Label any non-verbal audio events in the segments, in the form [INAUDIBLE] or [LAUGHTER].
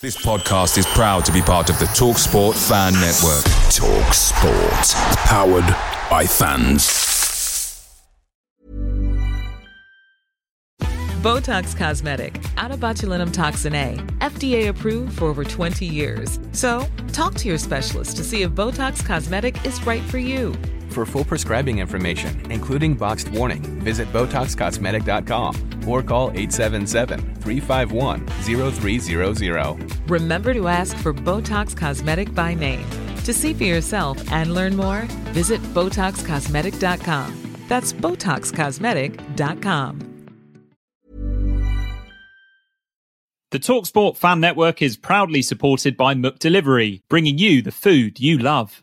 This podcast is proud to be part of the Talk Sport Fan Network. Talk Sport. Powered by fans. Botox Cosmetic, out of botulinum toxin A, FDA approved for over 20 years. So, talk to your specialist to see if Botox Cosmetic is right for you. For full prescribing information, including boxed warning, visit BotoxCosmetic.com or call 877-351-0300. Remember to ask for Botox Cosmetic by name. To see for yourself and learn more, visit BotoxCosmetic.com. That's BotoxCosmetic.com. The Talksport Fan Network is proudly supported by McDelivery, bringing you the food you love.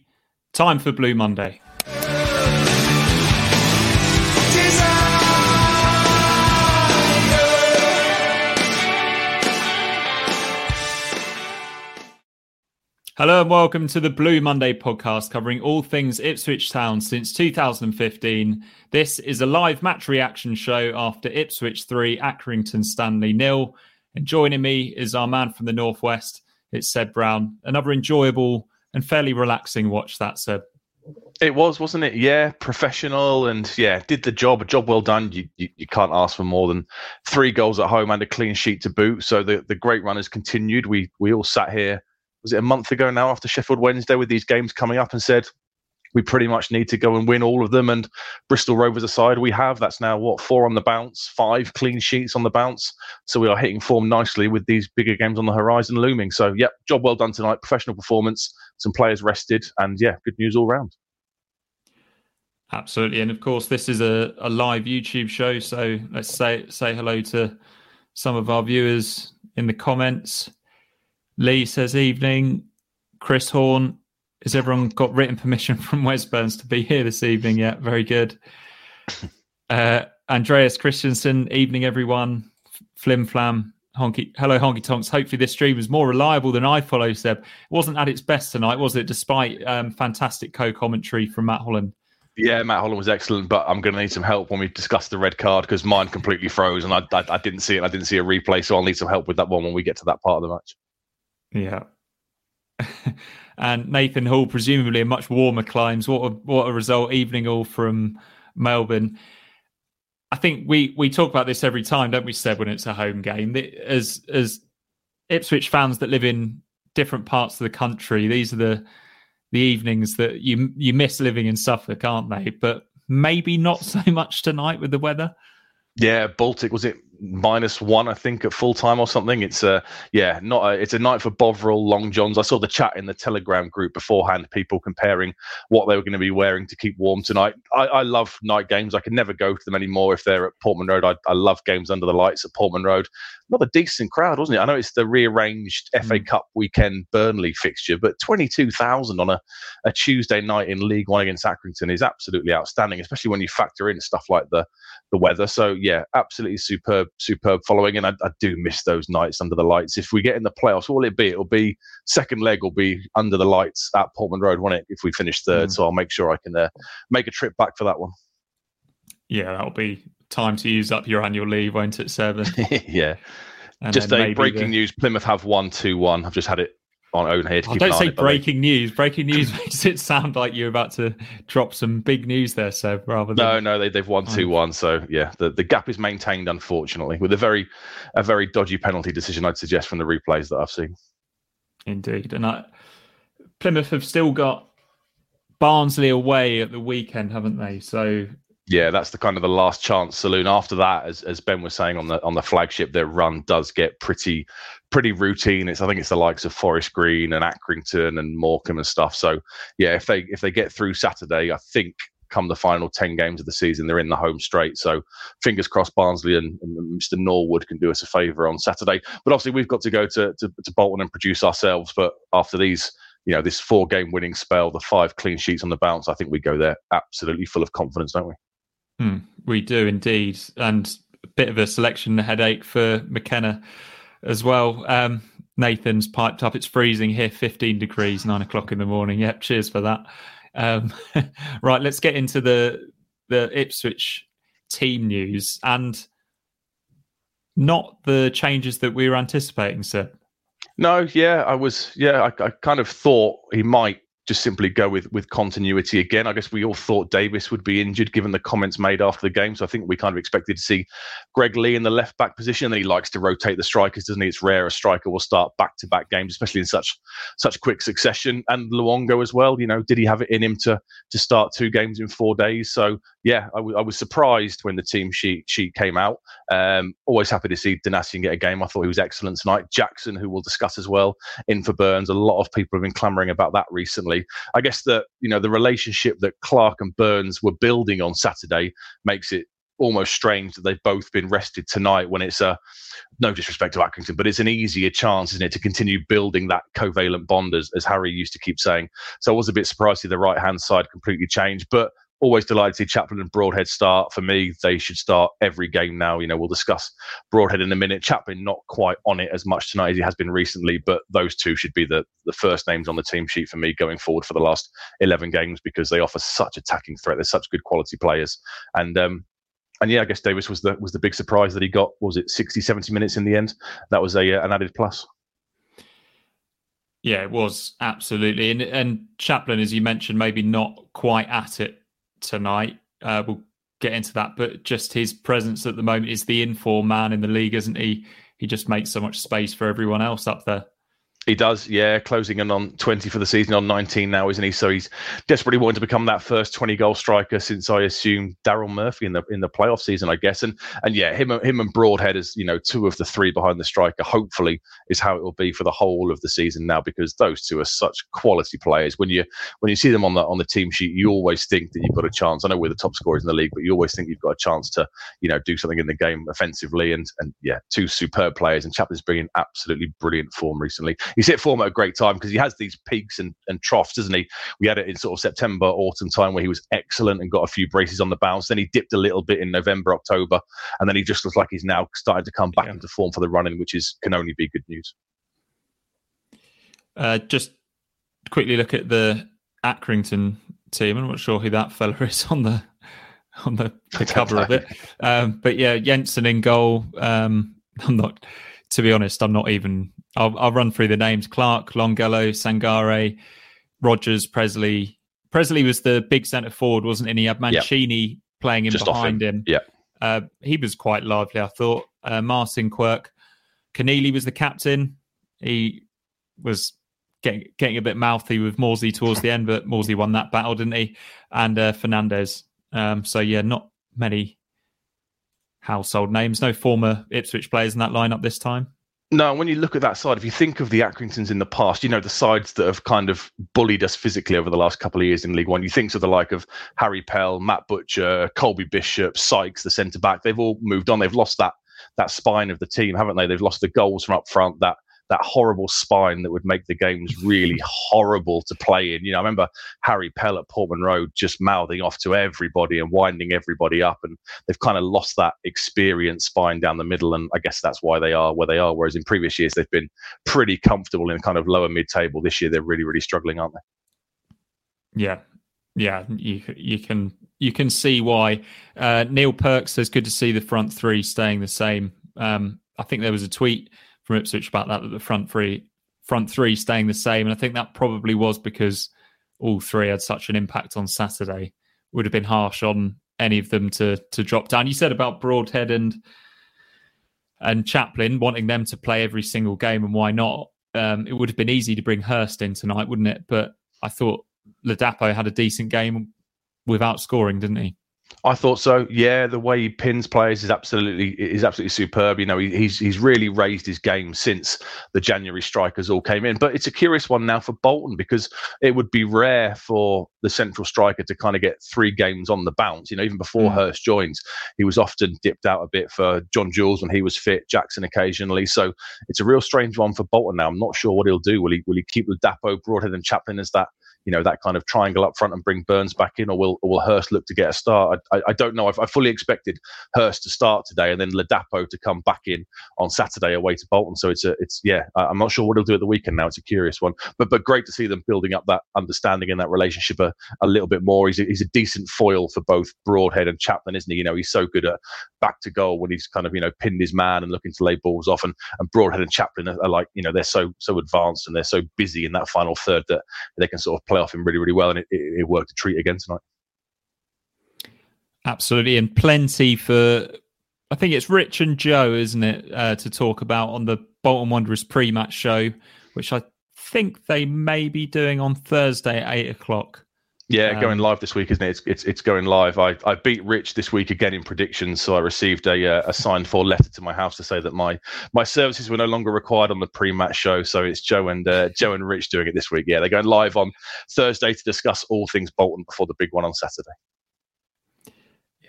Time for Blue Monday. Hello and welcome to the Blue Monday podcast covering all things Ipswich Town since 2015. This is a live match reaction show after Ipswich 3, Accrington Stanley nil. And joining me is our man from the Northwest, it's Seb Brown. Another enjoyable and fairly relaxing watch, that Seb. It was, wasn't it? Yeah, professional and yeah, did the job. A job well done. You, you, you can't ask for more than three goals at home and a clean sheet to boot. So the, the great run has continued. We we all sat here was it a month ago now after Sheffield Wednesday with these games coming up and said we pretty much need to go and win all of them. And Bristol Rovers aside, we have. That's now what four on the bounce, five clean sheets on the bounce. So we are hitting form nicely with these bigger games on the horizon looming. So yeah, job well done tonight. Professional performance. Some players rested, and yeah, good news all round. Absolutely, and of course, this is a, a live YouTube show. So let's say say hello to some of our viewers in the comments. Lee says, evening. Chris Horn, has everyone got written permission from Wes Burns to be here this evening? Yeah, very good. Uh, Andreas Christensen, evening, everyone. Flim Flam, Honky, hello, Honky Tonks. Hopefully, this stream was more reliable than iFollow, Seb. It wasn't at its best tonight, was it? Despite um, fantastic co commentary from Matt Holland. Yeah, Matt Holland was excellent, but I'm going to need some help when we discuss the red card because mine completely froze and I, I, I didn't see it. I didn't see a replay, so I'll need some help with that one when we get to that part of the match. Yeah. [LAUGHS] and Nathan Hall, presumably in much warmer climes. What a, what a result! Evening all from Melbourne. I think we we talk about this every time, don't we, Seb? When it's a home game, as as Ipswich fans that live in different parts of the country, these are the the evenings that you you miss living in Suffolk, aren't they? But maybe not [LAUGHS] so much tonight with the weather. Yeah, Baltic was it minus one, I think, at full time or something. It's a yeah, not a, it's a night for Bovril Long Johns. I saw the chat in the Telegram group beforehand, people comparing what they were going to be wearing to keep warm tonight. I, I love night games. I can never go to them anymore if they're at Portman Road. I, I love games under the lights at Portman Road. Not a decent crowd, wasn't it? I know it's the rearranged mm. FA Cup weekend Burnley fixture, but twenty two thousand on a, a Tuesday night in League One against Accrington is absolutely outstanding, especially when you factor in stuff like the the weather. So yeah, absolutely superb superb following, and I, I, do miss those nights under the lights. If we get in the playoffs, what will it be? It'll be second leg will be under the lights at Portman Road, won't it? If we finish third, mm. so I'll make sure I can uh, make a trip back for that one. Yeah, that'll be time to use up your annual leave, won't it, Seven? [LAUGHS] yeah. And just a breaking the... news: Plymouth have one two one. I've just had it on own here. Oh, don't say breaking news. Breaking news [LAUGHS] makes it sound like you're about to drop some big news there, so Rather than no, no, they, they've won two oh. one. So yeah, the, the gap is maintained, unfortunately, with a very a very dodgy penalty decision. I'd suggest from the replays that I've seen. Indeed, and I, Plymouth have still got Barnsley away at the weekend, haven't they? So yeah, that's the kind of the last chance saloon. After that, as, as Ben was saying on the on the flagship, their run does get pretty pretty routine. It's I think it's the likes of Forest Green and Accrington and Morecambe and stuff. So yeah, if they if they get through Saturday, I think come the final 10 games of the season. They're in the home straight. So fingers crossed Barnsley and, and Mr. Norwood can do us a favour on Saturday. But obviously, we've got to go to, to, to Bolton and produce ourselves. But after these, you know, this four game winning spell, the five clean sheets on the bounce, I think we go there absolutely full of confidence, don't we? Hmm, we do indeed. And a bit of a selection headache for McKenna as well. Um, Nathan's piped up. It's freezing here, 15 degrees, nine o'clock in the morning. Yep, cheers for that. Um, [LAUGHS] right, let's get into the the Ipswich team news and not the changes that we were anticipating, sir. No, yeah, I was. Yeah, I, I kind of thought he might just simply go with with continuity again. I guess we all thought Davis would be injured given the comments made after the game. So I think we kind of expected to see Greg Leigh in the left back position. And he likes to rotate the strikers, doesn't he? It's rare a striker will start back to back games, especially in such such quick succession. And Luongo as well. You know, did he have it in him to to start two games in four days? So yeah, I, w- I was surprised when the team sheet sheet came out. Um, always happy to see Donacien get a game. I thought he was excellent tonight. Jackson, who we'll discuss as well, in for Burns. A lot of people have been clamouring about that recently. I guess that you know the relationship that Clarke and Burns were building on Saturday makes it almost strange that they've both been rested tonight when it's a no disrespect to Accrington, but it's an easier chance, isn't it, to continue building that covalent bond as, as Harry used to keep saying. So I was a bit surprised to see the right hand side completely change, but always delighted to see Chaplin and Broadhead start. For me, they should start every game now. You know, we'll discuss Broadhead in a minute. Chaplin not quite on it as much tonight as he has been recently, but those two should be the, the first names on the team sheet for me going forward for the last 11 games because they offer such attacking threat. They're such good quality players. And, um, and yeah, I guess Davis was the was the big surprise that he got. was it 60, 70 minutes in the end? That was a uh, an added plus. Yeah, it was absolutely, and and Chaplin, as you mentioned, maybe not quite at it tonight. Uh, we'll get into that, but just his presence at the moment is the inform man in the league, isn't he? He just makes so much space for everyone else up there. He does, yeah. Closing in on 20 for the season, on 19 now, isn't he? So he's desperately wanting to become that first 20 goal striker since I assume Daryl Murphy in the in the playoff season, I guess. And and yeah, him him and Broadhead as you know two of the three behind the striker. Hopefully, is how it will be for the whole of the season now because those two are such quality players. When you when you see them on the on the team sheet, you always think that you've got a chance. I know we're the top scorers in the league, but you always think you've got a chance to you know do something in the game offensively. And and yeah, two superb players. And Chaplin's bringing absolutely brilliant form recently he's hit form at a great time because he has these peaks and, and troughs, doesn't he? We had it in sort of September, autumn time where he was excellent and got a few braces on the bounce. Then he dipped a little bit in November, October, and then he just looks like he's now starting to come back yeah. into form for the running, which is can only be good news. Uh, just quickly look at the Accrington team. I'm not sure who that fella [LAUGHS] is on the on the, the cover of it, [LAUGHS] um, but yeah, Jensen in goal. Um, I'm not to be honest, I'm not even. I'll, I'll run through the names: Clark, Longelo, Sangare, Rodgers, Pressley. Pressley was the big centre forward, wasn't he? he had Mancini yep. playing in Just behind him. him. Yeah, uh, he was quite lively. I thought. Uh, Marcin Quirke, Conneely was the captain. He was getting getting a bit mouthy with Morsy towards the end, but Morsy won that battle, didn't he? And uh, Fernandez. Um, so yeah, not many household names. No former Ipswich players in that lineup this time. No, when you look at that side, if you think of the Accringtons in the past, you know, the sides that have kind of bullied us physically over the last couple of years in League One, you think of the like of Harry Pell, Matt Butcher, Colby Bishop, Sykes, the centre back. They've all moved on. They've lost that that spine of the team, haven't they? They've lost the goals from up front, that that horrible spine that would make the games really [LAUGHS] horrible to play in. You know, I remember Harry Pell at Portman Road just mouthing off to everybody and winding everybody up, and they've kind of lost that experienced spine down the middle, and I guess that's why they are where they are. Whereas in previous years they've been pretty comfortable in kind of lower mid table. This year they're really really struggling, aren't they? Yeah, yeah, you you can you can see why. Uh, Neil Perks says, "Good to see the front three staying the same." Um, I think there was a tweet from Ipswich about that, that the front three front three staying the same. And I think that probably was because all three had such an impact on Saturday. Would have been harsh on any of them to to drop down. You said about Broadhead and and Chaplin wanting them to play every single game, and why not? Um, it would have been easy to bring Hirst in tonight, wouldn't it? But I thought Ladapo had a decent game without scoring, didn't he? I thought so. Yeah, the way he pins players is absolutely is absolutely superb. You know, he, he's he's really raised his game since the January strikers all came in. But it's a curious one now for Bolton because it would be rare for the central striker to kind of get three games on the bounce. You know, even before mm. Hirst joins, he was often dipped out a bit for John Jules when he was fit, Jackson occasionally. So it's a real strange one for Bolton now. I'm not sure what he'll do. Will he will he keep Ladapo, Broadhead, and Chaplin as that you know that kind of triangle up front and bring Burns back in, or will or will Hirst look to get a start? I, I don't know. I've, I fully expected Hirst to start today, and then Ladapo to come back in on Saturday away to Bolton. So it's a it's yeah. I'm not sure what he'll do at the weekend now. It's a curious one, but but great to see them building up that understanding and that relationship a, a little bit more. He's a, he's a decent foil for both Broadhead and Chaplin, isn't he? You know, he's so good at back to goal when he's kind of you know pinned his man and looking to lay balls off, and and Broadhead and Chaplin are, are like you know they're so so advanced and they're so busy in that final third that they can sort of play off him really really well and it, it, worked a treat again tonight. Absolutely, and plenty for. I think it's Rich and Joe, isn't it, uh, to talk about on the Bolton Wanderers pre-match show, which I think they may be doing on Thursday at eight o'clock. Yeah, um, going live this week, isn't it? It's it's, it's going live. I, I beat Rich this week again in predictions, so I received a uh, a signed for letter to my house to say that my my services were no longer required on the pre-match show. So it's Joe and uh, Joe and Rich doing it this week. Yeah, they're going live on Thursday to discuss all things Bolton before the big one on Saturday.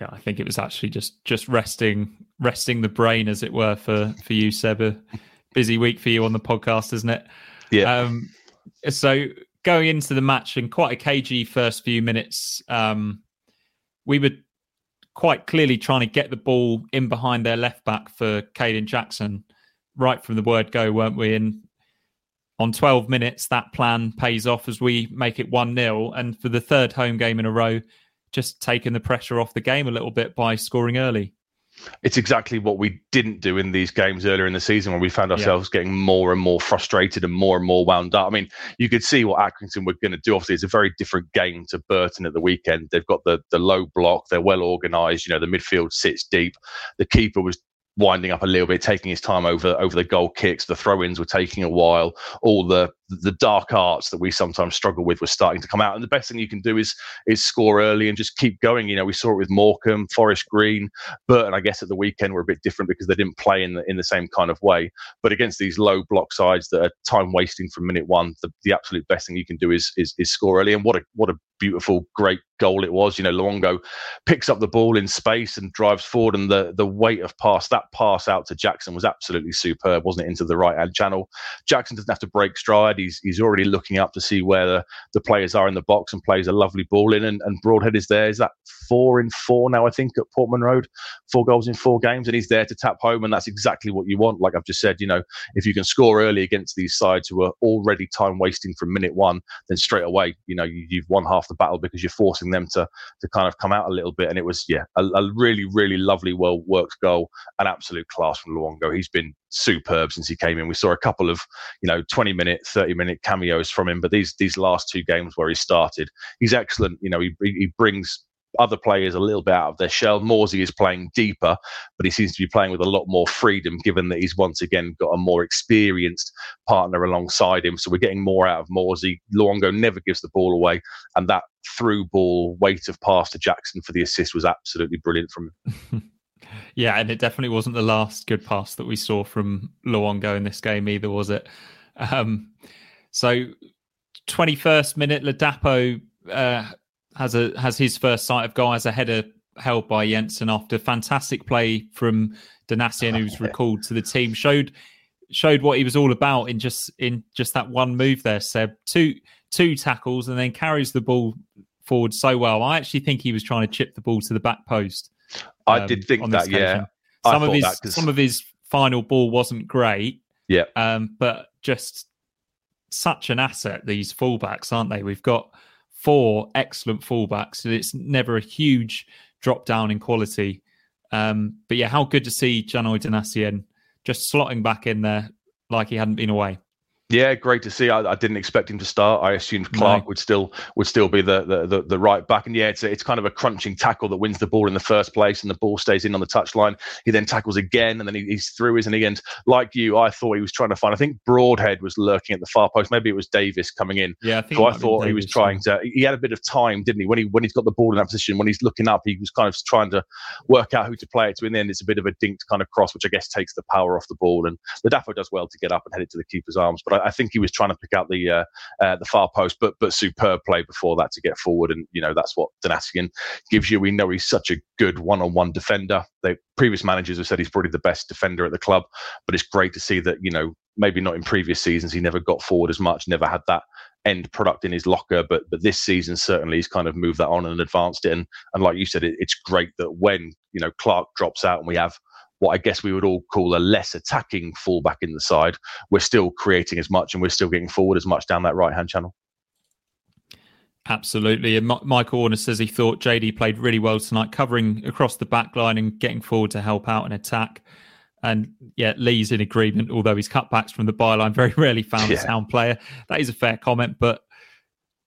Yeah, I think it was actually just just resting resting the brain, as it were, for for you, Seb. A busy week for you on the podcast, isn't it? Yeah. Um, so going into the match and quite a cagey first few minutes. Um, we were quite clearly trying to get the ball in behind their left back for Kayden Jackson right from the word go, weren't we? And on 12 minutes, that plan pays off as we make it 1 0. And for the third home game in a row, just taking the pressure off the game a little bit by scoring early it's exactly what we didn't do in these games earlier in the season when we found ourselves yeah. getting more and more frustrated and more and more wound up. I mean, you could see what Accrington were going to do. Obviously, it's a very different game to Burton at the weekend. They've got the the low block, they're well organised. You know, the midfield sits deep. The keeper was winding up a little bit, taking his time over over the goal kicks. The throw-ins were taking a while. All the the dark arts that we sometimes struggle with were starting to come out. And the best thing you can do is is score early and just keep going. You know, we saw it with Morecambe, Forest Green, Burton. I guess at the weekend were a bit different because they didn't play in the in the same kind of way. But against these low block sides that are time wasting from minute one, the, the absolute best thing you can do is, is is score early. And what a what a beautiful, great goal it was. You know, Luongo picks up the ball in space and drives forward, and the the weight of pass that pass out to Jackson was absolutely superb, wasn't it? Into the right hand channel. Jackson doesn't have to break stride he's he's already looking up to see where the, the players are in the box and plays a lovely ball in. And, and Broadhead is there. Is that four in four now? I think at Portman Road, four goals in four games, and he's there to tap home. And that's exactly what you want. Like I've just said, you know, if you can score early against these sides who are already time wasting from minute one, then straight away, you know, you, have won half the battle because you're forcing them to to kind of come out a little bit. And it was yeah, a, a really really lovely, well worked goal, an absolute class from Luongo. He's been superb since he came in. We saw a couple of, you know, 20 minute, 30 minute cameos from him, but these these last two games where he started, he's excellent. You know, he he brings other players a little bit out of their shell. Morsy is playing deeper, but he seems to be playing with a lot more freedom, given that he's once again got a more experienced partner alongside him. So we're getting more out of Morsy. Luongo never gives the ball away, and that through ball weight of pass to Jackson for the assist was absolutely brilliant from him. [LAUGHS] Yeah, and it definitely wasn't the last good pass that we saw from Luongo in this game either, was it? Um, so, twenty first minute, Ladapo uh, has a has his first sight of goal as a header held by Jensen after fantastic play from Donacien, who's [LAUGHS] recalled to the team. showed showed what he was all about in just in just that one move there. Seb two two tackles and then carries the ball forward so well. I actually think he was trying to chip the ball to the back post. I um, did think that, yeah. Some of his some of his final ball wasn't great. Yeah. Um, but just such an asset, these fullbacks, aren't they? We've got four excellent fullbacks, and it's never a huge drop down in quality. Um, but yeah, how good to see Janoi Donacien just slotting back in there like he hadn't been away. Yeah, great to see. I, I, didn't expect him to start. I assumed Clarke no. would still would still be the, the, the the right back. And yeah, it's a, it's kind of a crunching tackle that wins the ball in the first place, and the ball stays in on the touchline. He then tackles again, and then he, he's through, isn't he? And like you, I thought he was trying to find. I think Broadhead was lurking at the far post. Maybe it was Davis coming in. Yeah, I think so. I thought he was trying to. He had a bit of time, didn't he? When he when he's got the ball in that position, when he's looking up, he was kind of trying to work out who to play it to. In the end, it's a bit of a dinked kind of cross, which I guess takes the power off the ball. And the Ladapo does well to get up and head it to the keeper's arms, but I, I think he was trying to pick out the uh, uh, the far post, but but superb play before that to get forward, and you know that's what Donacien gives you. We know he's such a good one-on-one defender. The previous managers have said he's probably the best defender at the club, but it's great to see that you know maybe not in previous seasons he never got forward as much, never had that end product in his locker, but but this season certainly he's kind of moved that on and advanced it. And and like you said, it, it's great that when you know Clarke drops out and we have what I guess we would all call a less attacking fullback in the side, we're still creating as much and we're still getting forward as much down that right hand channel. Absolutely. And Michael Warner says he thought JD played really well tonight, covering across the back line and getting forward to help out and attack. And yeah, Lee's in agreement, although his cutbacks from the byline very [LAUGHS] rarely found yeah. a sound player. That is a fair comment, but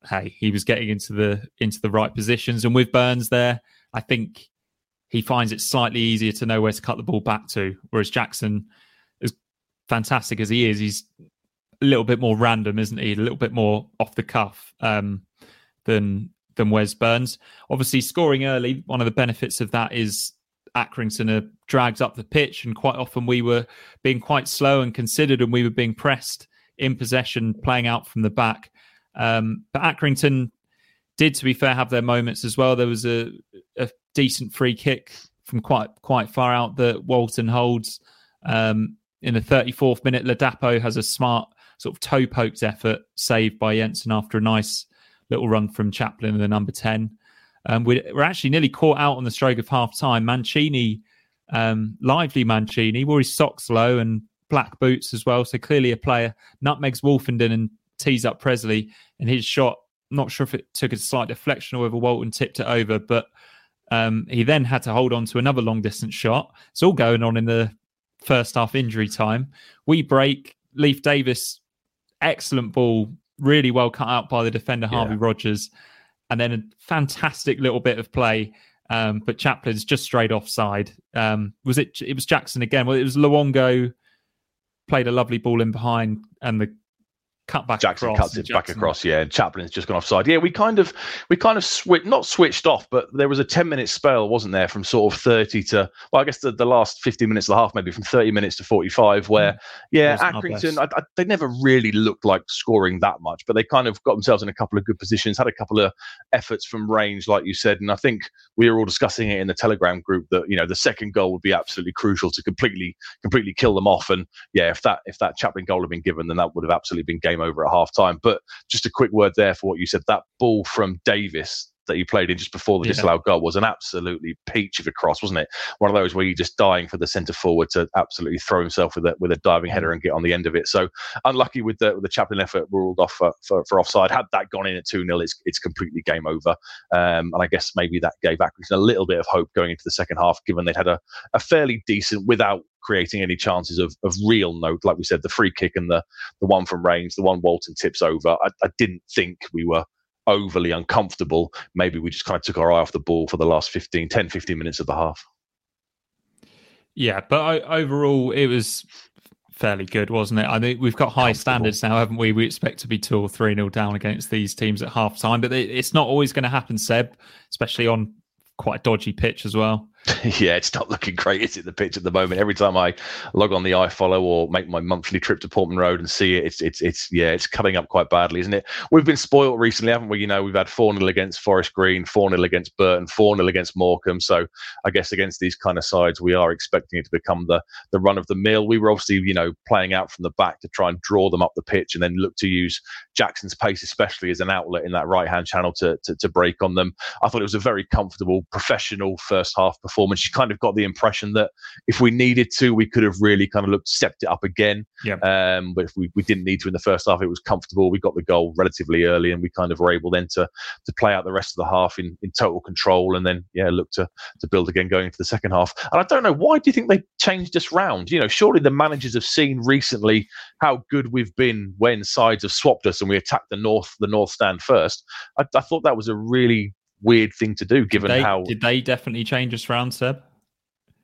hey, he was getting into the into the right positions. And with Burns there, I think he finds it slightly easier to know where to cut the ball back to. Whereas Jackson, as fantastic as he is, he's a little bit more random, isn't he? A little bit more off the cuff um, than than Wes Burns. Obviously, scoring early. One of the benefits of that is Accrington are dragged up the pitch, and quite often we were being quite slow and considered, and we were being pressed in possession, playing out from the back. Um, but Accrington did, to be fair, have their moments as well. There was a, a decent free kick from quite quite far out that Walton holds. Um, in the 34th minute, Ladapo has a smart sort of toe poked effort saved by Jensen after a nice little run from Chaplin in the number 10. Um, we're, we're, actually nearly caught out on the stroke of half time. Mancini, um, lively Mancini, wore his socks low and black boots as well. So clearly a player. Nutmegs Woolfenden and tees up Pressley, And his shot, not sure if it took a slight deflection or whether Walton tipped it over, but um, he then had to hold on to another long distance shot. It's all going on in the first half injury time. We break. Leif Davis, excellent ball, really well cut out by the defender Harvey yeah. Rodgers, and then a fantastic little bit of play. Um, but Chaplin's just straight offside. Um, was it? It was Jackson again. Well, it was Luongo played a lovely ball in behind, and the cut back Jackson across cuts it back across, yeah, and Chaplin's just gone offside. Yeah, we kind of we kind of switched not switched off, but there was a 10 minute spell, wasn't there, from sort of 30 to well, I guess the, the last 15 minutes of the half, maybe from 30 minutes to 45, where mm. yeah, Accrington, I, I, they never really looked like scoring that much, but they kind of got themselves in a couple of good positions, had a couple of efforts from range, like you said, and I think we were all discussing it in the Telegram group that you know the second goal would be absolutely crucial to completely completely kill them off, and yeah, if that if that Chaplin goal had been given, then that would have absolutely been game over at half time. But just a quick word there for what you said. That ball from Davis that he played in just before the yeah. disallowed goal was an absolutely peach of a cross, wasn't it? One of those where you're just dying for the centre forward to absolutely throw himself with a with a diving header and get on the end of it. So unlucky with the with the Chaplin effort ruled off for, for, for offside. Had that gone in at two 0 it's it's completely game over. Um, and I guess maybe that gave Accrington a little bit of hope going into the second half, given they'd had a, a fairly decent without creating any chances of, of real note. Like we said, the free kick and the the one from range, the one Walton tips over. I, I didn't think we were overly uncomfortable. Maybe we just kind of took our eye off the ball for the last 15, 10, 15 minutes of the half. Yeah, but I, overall, it was fairly good, wasn't it? I think we've got high standards now, haven't we? We expect to be two or three nil down against these teams at half time, but it's not always going to happen, Seb, especially on quite a dodgy pitch as well. [LAUGHS] yeah, it's not looking great, is it? The pitch at the moment. Every time I log on the iFollow or make my monthly trip to Portman Road and see it, it's it's it's yeah, it's cutting up quite badly, isn't it? We've been spoilt recently, haven't we? You know, we've had four 0 against Forest Green, four 0 against Burton, four 0 against Morecambe. So I guess against these kind of sides, we are expecting it to become the the run of the mill. We were obviously you know playing out from the back to try and draw them up the pitch, and then look to use Jackson's pace, especially as an outlet in that right hand channel to, to to break on them. I thought it was a very comfortable, professional first half performance performance. You kind of got the impression that if we needed to, we could have really kind of looked stepped it up again. Yeah. Um, but if we, we didn't need to in the first half, it was comfortable. We got the goal relatively early, and we kind of were able then to to play out the rest of the half in, in total control, and then yeah, look to to build again going into the second half. And I don't know why do you think they changed us round? You know, surely the managers have seen recently how good we've been when sides have swapped us and we attacked the north the north stand first. I, I thought that was a really weird thing to do, given Did they, how. did they definitely change us round, Seb?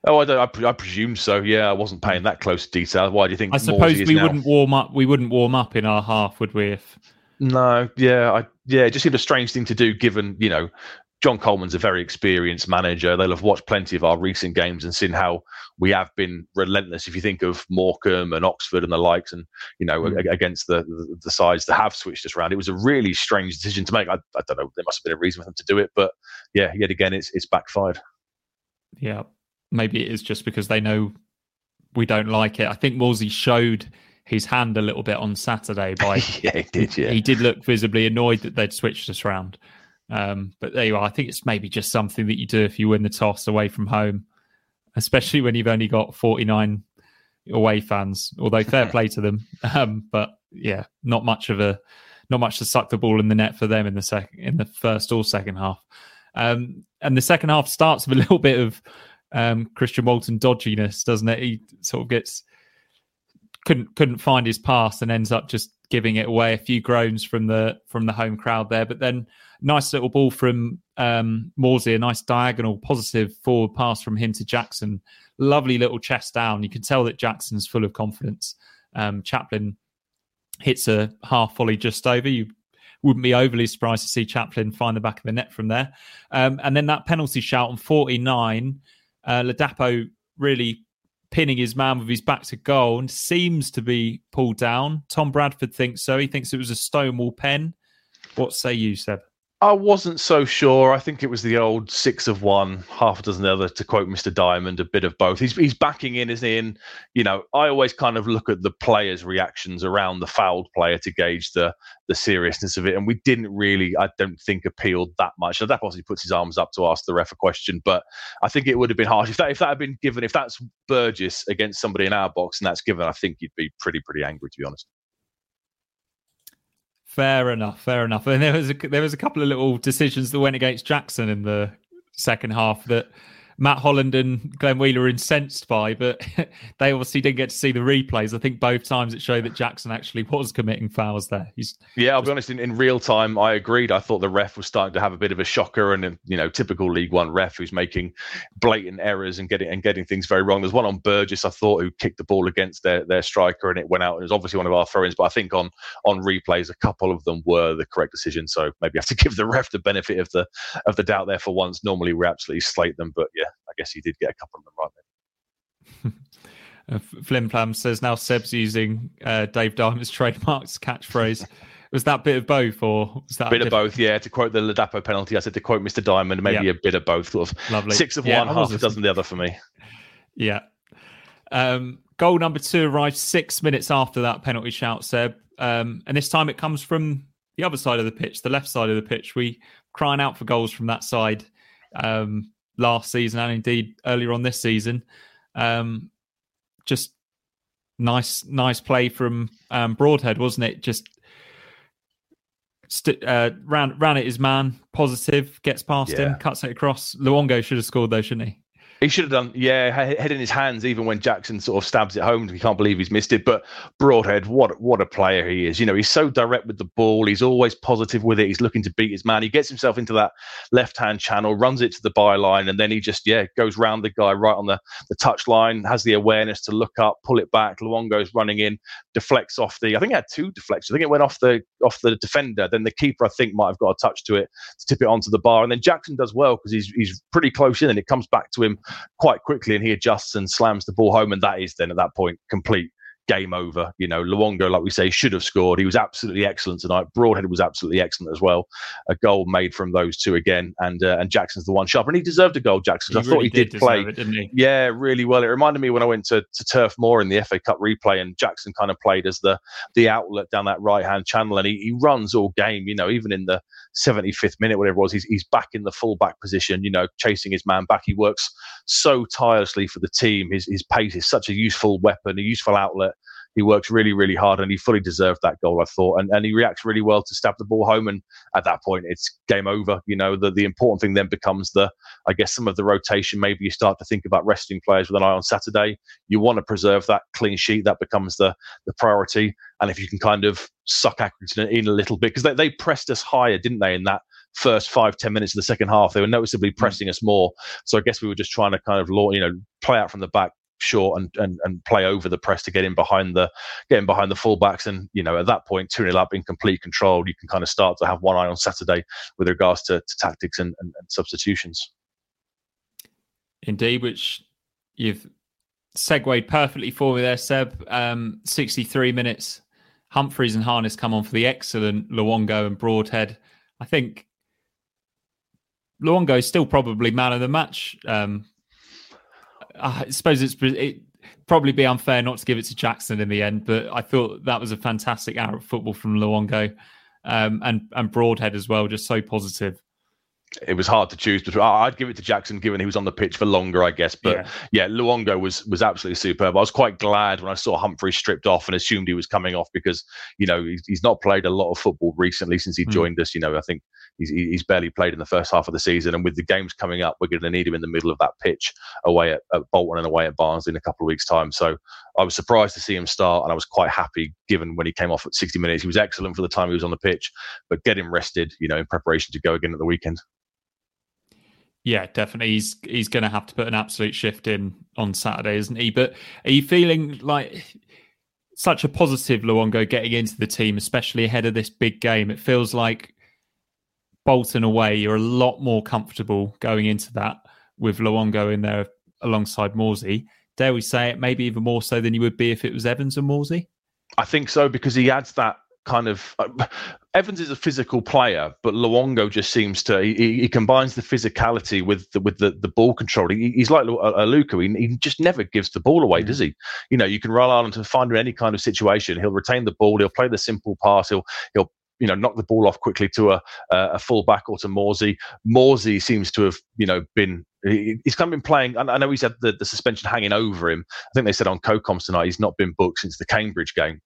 Oh, I don't. I, I presume so. Yeah, I wasn't paying that close detail. Why do you think? I suppose Morsy we wouldn't warm up. We wouldn't warm up in our half, would we? If No, yeah, I, yeah, it just seemed a strange thing to do, given you know, John Coleman's a very experienced manager. They'll have watched plenty of our recent games and seen how we have been relentless. If you think of Morecambe and Oxford and the likes, and you know, Mm. a- against the, the the sides that have switched us around, it was a really strange decision to make. I, I don't know. There must have been a reason for them to do it, but yeah, yet again, it's it's backfired. yeah, maybe it is just because they know we don't like it. I think Wolsey showed his hand a little bit on Saturday by yeah, it did. Yeah, he did look visibly annoyed that they'd switched us round. Um, but there you are. I think it's maybe just something that you do if you win the toss away from home, especially when you've only got 49 away fans. Although fair [LAUGHS] play to them, um, but yeah, not much of a not much to suck the ball in the net for them in the second in the first or second half. Um, and the second half starts with a [LAUGHS] little bit of um, Christian Walton dodginess, doesn't it? He sort of gets couldn't couldn't find his pass and ends up just giving it away. A few groans from the from the home crowd there, but then nice little ball from um, Morsy, a nice diagonal positive forward pass from him to Jackson. Lovely little chest down. You can tell that Jackson's full of confidence. Um, Chaplin hits a half volley just over. You wouldn't be overly surprised to see Chaplin find the back of the net from there. Um, and then that penalty shout on 49, uh, Ladapo really pinning his man with his back to goal and seems to be pulled down. Tom Bradford thinks so. He thinks it was a Stonewall pen. What say you, Seb? I wasn't so sure. I think it was the old six of one, half a dozen the other, to quote Mr. Diamond, a bit of both. He's he's backing in, isn't he? And, you know, I always kind of look at the players' reactions around the fouled player to gauge the the seriousness of it. And we didn't really, I don't think, appealed that much. Now, that obviously puts his arms up to ask the ref a question, but I think it would have been harsh. If that if that had been given, if that's Burgess against somebody in our box and that's given, I think you'd be pretty, pretty angry, to be honest. Fair enough, fair enough. And there was a, there was a couple of little decisions that went against Jackson in the second half that Matt Holland and Glenn Wheeler incensed by, but [LAUGHS] they obviously didn't get to see the replays. I think both times it showed that Jackson actually was committing fouls there. He's Yeah, I'll be honest. In, in real time, I agreed. I thought the ref was starting to have a bit of a shocker, and you know, typical League One ref who's making blatant errors and getting and getting things very wrong. There's one on Burgess, I thought, who kicked the ball against their their striker, and it went out. It was obviously one of our throw-ins, but I think on on replays, a couple of them were the correct decision. So maybe I have to [LAUGHS] give the ref the benefit of the of the doubt there for once. Normally, we absolutely slate them, but yeah, I guess he did get a couple of them right. There. Uh, [LAUGHS] Flim Flam says now Seb's using uh, Dave Diamond's [LAUGHS] trademarks catchphrase. was that bit of both, or was that bit a of both, yeah. To quote the Ladapo penalty, I said to quote Mr. Diamond, maybe Yeah. a bit of both. Sort of Lovely. six of Yeah, one, I half a dozen the other for me. [LAUGHS] Yeah. Um, goal number two arrives six minutes after that penalty shout, Seb. Um, and this time it comes from the other side of the pitch, the left side of the pitch. We crying out for goals from that side um, last season and indeed earlier on this season. Um, just nice, nice play from um, Broadhead, wasn't it? Just st- uh, ran ran at his man, positive, gets past him, cuts it across. Luongo should have scored though, shouldn't he? He should have done, yeah, he- head in his hands, even when Jackson sort of stabs it home. We can't believe he's missed it. But Broadhead, what what a player he is. You know, he's so direct with the ball. He's always positive with it. He's looking to beat his man. He gets himself into that left hand channel, runs it to the byline, and then he just, yeah, goes round the guy right on the, the touch line, has the awareness to look up, pull it back. Luongo's running in, deflects off the, I think it had two deflections. I think it went off the off the defender. Then the keeper, I think, might have got a touch to it to tip it onto the bar. And then Jackson does well because he's, he's pretty close in and it comes back to him quite quickly and he adjusts and slams the ball home. And that is then at that point complete game over. You know, Luongo, like we say, should have scored. He was absolutely excellent tonight. Broadhead was absolutely excellent as well. A goal made from those two again, and uh, and Jackson's the one shot, and he deserved a goal. Jackson, I really thought he did, did play, it, didn't he? yeah, really well. It reminded me when I went to, to Turf Moor in the FA Cup replay, and Jackson kind of played as the the outlet down that right hand channel, and he, he runs all game. You know, even in the 75th minute, whatever it was, he's he's back in the full back position. You know, chasing his man back. He works so tirelessly for the team. His his pace is such a useful weapon, a useful outlet. He works really, really hard, and he fully deserved that goal, I thought. And and he reacts really well to stab the ball home. And at that point, it's game over. You know, the the important thing then becomes the, I guess, some of the rotation. Maybe you start to think about resting players with an eye on Saturday. You want to preserve that clean sheet. That becomes the the priority. And if you can kind of suck Accrington in a little bit, because they, they pressed us higher, didn't they, in that first five ten minutes of the second half? They were noticeably mm. pressing us more. So I guess we were just trying to kind of, you know, play out from the back, short and, and and play over the press to get in behind the getting behind the fullbacks and you know at that point 2 0 up in complete control you can kind of start to have one eye on Saturday with regards to, to tactics and, and, and substitutions Indeed, which you've segued perfectly for me there, Seb. Um, 63 minutes. Humphreys and Harness come on for the excellent Luongo and Broadhead. I think Luongo is still probably man of the match. Um, I suppose it's it probably be unfair not to give it to Jackson in the end, but I thought that was a fantastic hour of football from Luongo um, and and Broadhead as well, just so positive it was hard to choose between. I'd give it to Jackson, given he was on the pitch for longer, I guess. But yeah, yeah Luongo was was absolutely superb. I was quite glad when I saw Humphrey stripped off and assumed he was coming off because you know he's, he's not played a lot of football recently since he mm. joined us. You know, I think he's he's barely played in the first half of the season, and with the games coming up, we're going to need him in the middle of that pitch away at, at Bolton and away at Barnsley in a couple of weeks' time. So I was surprised to see him start, and I was quite happy given when he came off at 60 minutes. He was excellent for the time he was on the pitch, but get him rested, you know, in preparation to go again at the weekend. Yeah, definitely. He's he's going to have to put an absolute shift in on Saturday, isn't he? But are you feeling like such a positive Luongo getting into the team, especially ahead of this big game? It feels like Bolton away, you're a lot more comfortable going into that with Luongo in there alongside Morsy. Dare we say it? Maybe even more so than you would be if it was Evans and Morsy. I think so because he adds that kind of uh, [LAUGHS] Evans is a physical player, but Luongo just seems to he, he combines the physicality with the, with the, the ball control. He, he's like a, a Luca. He, he, just never gives the ball away, mm. does he? You know, you can rely on to find him in any kind of situation. He'll retain the ball. He'll play the simple pass. He'll he'll you know knock the ball off quickly to a a full back or to Morsy. Morsy seems to have you know been he's kind of been playing. I know he's had the, the suspension hanging over him. I think they said on co-coms tonight he's not been booked since the Cambridge game.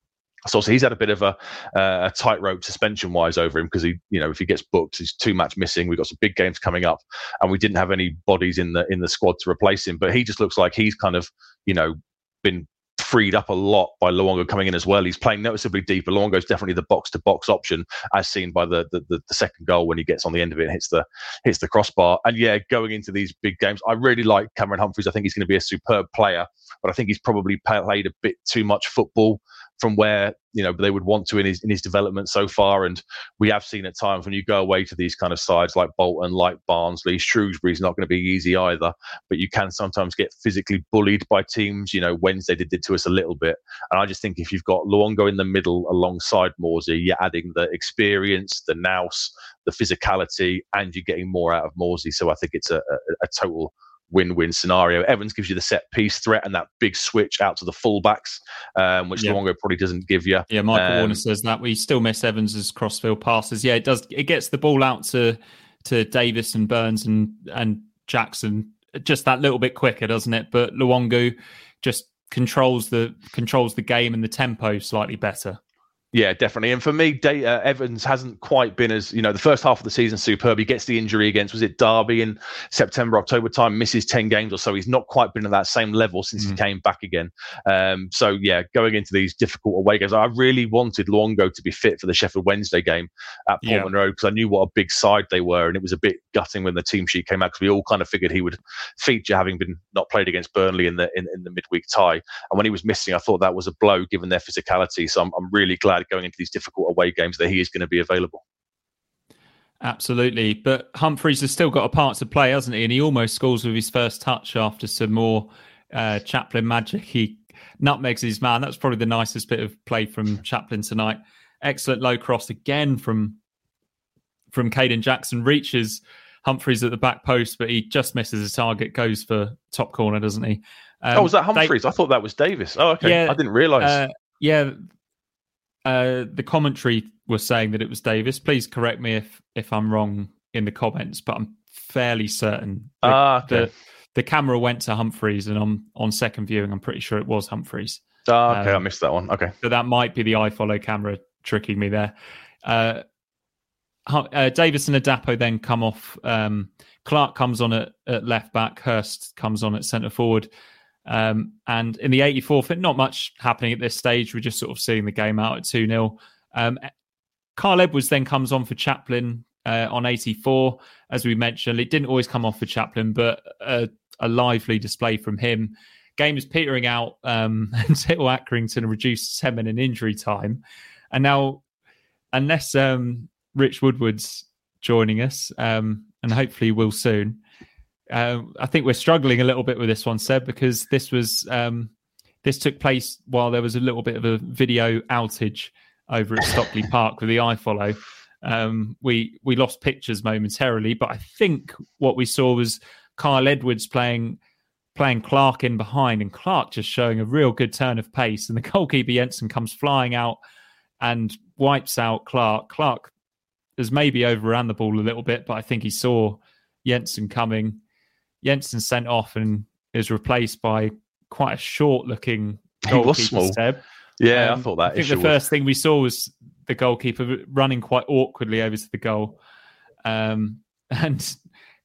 So, so he's had a bit of a, uh, a tightrope suspension wise over him because he, you know, if he gets booked, he's two match missing. We've got some big games coming up, and we didn't have any bodies in the in the squad to replace him. But he just looks like he's kind of, you know, been freed up a lot by Luongo coming in as well. He's playing noticeably deeper. Luongo's definitely the box to box option, as seen by the, the, the second goal when he gets on the end of it and hits the hits the crossbar. And yeah, going into these big games, I really like Cameron Humphreys. I think he's going to be a superb player, but I think he's probably played a bit too much football from where you know they would want to in his in his development so far. And we have seen at times when you go away to these kind of sides like Bolton, like Barnsley, Shrewsbury's not going to be easy either. But you can sometimes get physically bullied by teams. You know, Wednesday did, did to us a little bit. And I just think if you've got Luongo in the middle alongside Morsy, you're adding the experience, the nous, the physicality, and you're getting more out of Morsy. So I think it's a, a, a total win-win scenario. Evans gives you the set piece threat and that big switch out to the fullbacks, um, which yeah. Luongo probably doesn't give you. Yeah, Michael um, Warner says that we still miss Evans's crossfield passes. Yeah, it does. It gets the ball out to to Davis and Burns and and Jackson just that little bit quicker, doesn't it? But Luongo just controls the controls the game and the tempo slightly better. Yeah, definitely. And for me, uh, Evans hasn't quite been as you know the first half of the season superb. He gets the injury against was it Derby in September October time, misses ten games or so. He's not quite been at that same level since mm. he came back again. Um, so yeah, going into these difficult away games, I really wanted Luongo to be fit for the Sheffield Wednesday game at Portman yeah. Road because I knew what a big side they were, and it was a bit gutting when the team sheet came out because we all kind of figured he would feature, having been not played against Burnley in the in, in the midweek tie. And when he was missing, I thought that was a blow given their physicality. So I'm, I'm really glad going into these difficult away games that he is going to be available. Absolutely. But Humphreys has still got a part to play, hasn't he? And he almost scores with his first touch after some more uh, Chaplin magic. He nutmegs his man. That's probably the nicest bit of play from Chaplin tonight. Excellent low cross again from from Kayden Jackson. Reaches Humphreys at the back post, but he just misses the target. Goes for top corner, doesn't he? Um, oh, was that Humphreys? Dave, I thought that was Davis. Oh, okay. Yeah, I didn't realise. Uh, yeah, uh, the commentary was saying that it was Davis. Please correct me if if I'm wrong in the comments, but I'm fairly certain. Ah, okay. the, the camera went to Humphreys, and on on second viewing, I'm pretty sure it was Humphreys. Ah, okay, um, I missed that one. Okay, so that might be the iFollow camera tricking me there. Uh, uh, Davis and Ladapo then come off. Um, Clarke comes on at, at, left back. Hirst comes on at centre forward. Um, and in the 84th, not much happening at this stage. We're just sort of seeing the game out at 2 0. Um, Kyle Edwards then comes on for Chaplin uh, on 84. As we mentioned, it didn't always come off for Chaplin, but a, a lively display from him. Game is petering out um, [LAUGHS] until Accrington reduced 10 minute injury time. And now, unless um, Rich Woodward's joining us, um, and hopefully will soon, uh, I think we're struggling a little bit with this one, Seb, because this was um, this took place while there was a little bit of a video outage over at Stockley [LAUGHS] Park with the iFollow. Um, we we lost pictures momentarily, but I think what we saw was Kyle Edwards playing playing Clarke in behind, and Clarke just showing a real good turn of pace, and the goalkeeper Jensen comes flying out and wipes out Clarke. Clarke has maybe overran the ball a little bit, but I think he saw Jensen coming Jensen sent off and is replaced by quite a short looking goalkeeper. Seb. Yeah, um, I thought that. I think the first thing we saw was the goalkeeper running quite awkwardly over to the goal. Um, [LAUGHS] and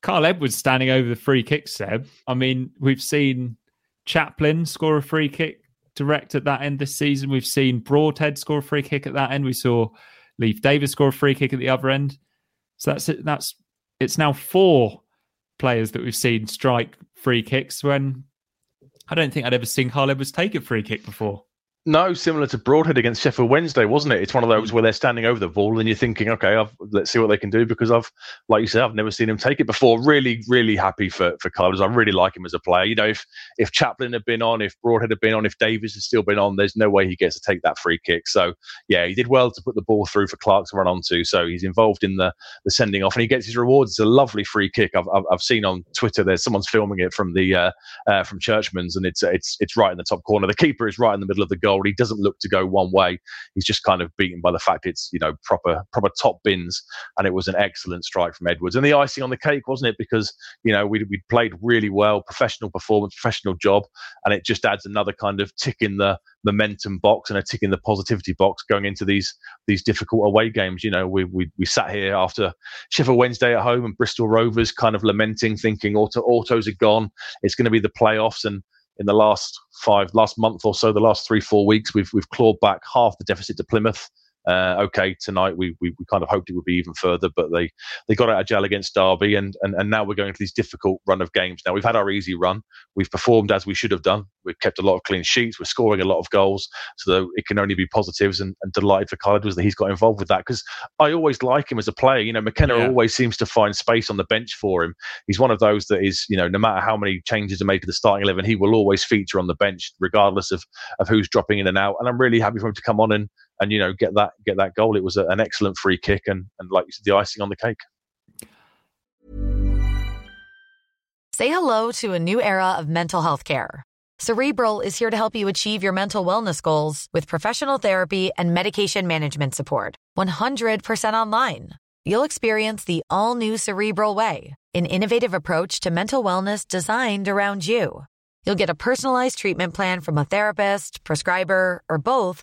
Kyle Edwards standing over the free kick, Seb. I mean, we've seen Chaplin score a free kick direct at that end this season. We've seen Broadhead score a free kick at that end. We saw Leif Davis score a free kick at the other end. So that's it. That's it's now four players that we've seen strike free kicks when I don't think I'd ever seen Edwards take a free kick before. No, similar to Broadhead against Sheffield Wednesday, wasn't it? It's one of those mm. where they're standing over the ball and you're thinking, okay, I've, let's see what they can do because I've, like you said, I've never seen him take it before. Really, really happy for for Carlos. I really like him as a player. You know, if if Chaplin had been on, if Broadhead had been on, if Davis had still been on, there's no way he gets to take that free kick. So yeah, he did well to put the ball through for Clarke to run onto. So he's involved in the the sending off and he gets his rewards. It's a lovely free kick. I've I've, I've seen on Twitter there's someone's filming it from the uh, uh, from Churchman's and it's it's it's right in the top corner. The keeper is right in the middle of the goal. He doesn't look to go one way. He's just kind of beaten by the fact it's you know proper proper top bins, and it was an excellent strike from Edwards. And the icing on the cake, wasn't it? Because you know we we played really well, professional performance, professional job, and it just adds another kind of tick in the momentum box and a tick in the positivity box going into these these difficult away games. You know, we we, we sat here after Sheffield Wednesday at home and Bristol Rovers, kind of lamenting, thinking auto autos are gone. It's going to be the playoffs and in the last five, last month or so, the last three, four weeks, we've we've clawed back half the deficit to Plymouth. Uh, okay, tonight we, we, we kind of hoped it would be even further, but they, they got out of jail against Derby, and, and, and now we're going to these difficult run of games. Now we've had our easy run, we've performed as we should have done. We've kept a lot of clean sheets, we're scoring a lot of goals, so it can only be positives. And, and delighted for Kyle was that he's got involved with that because I always like him as a player. You know, McKenna yeah. always seems to find space on the bench for him. He's one of those that is, you know, no matter how many changes are made to the starting eleven, he will always feature on the bench regardless of of who's dropping in and out. And I'm really happy for him to come on and and you know get that get that goal. It was a, an excellent free kick and and like you said, the icing on the cake. Say hello to a new era of mental health care. Cerebral is here to help you achieve your mental wellness goals with professional therapy and medication management support. 100% online. You'll experience the all new Cerebral Way, an innovative approach to mental wellness designed around you. You'll get a personalized treatment plan from a therapist, prescriber, or both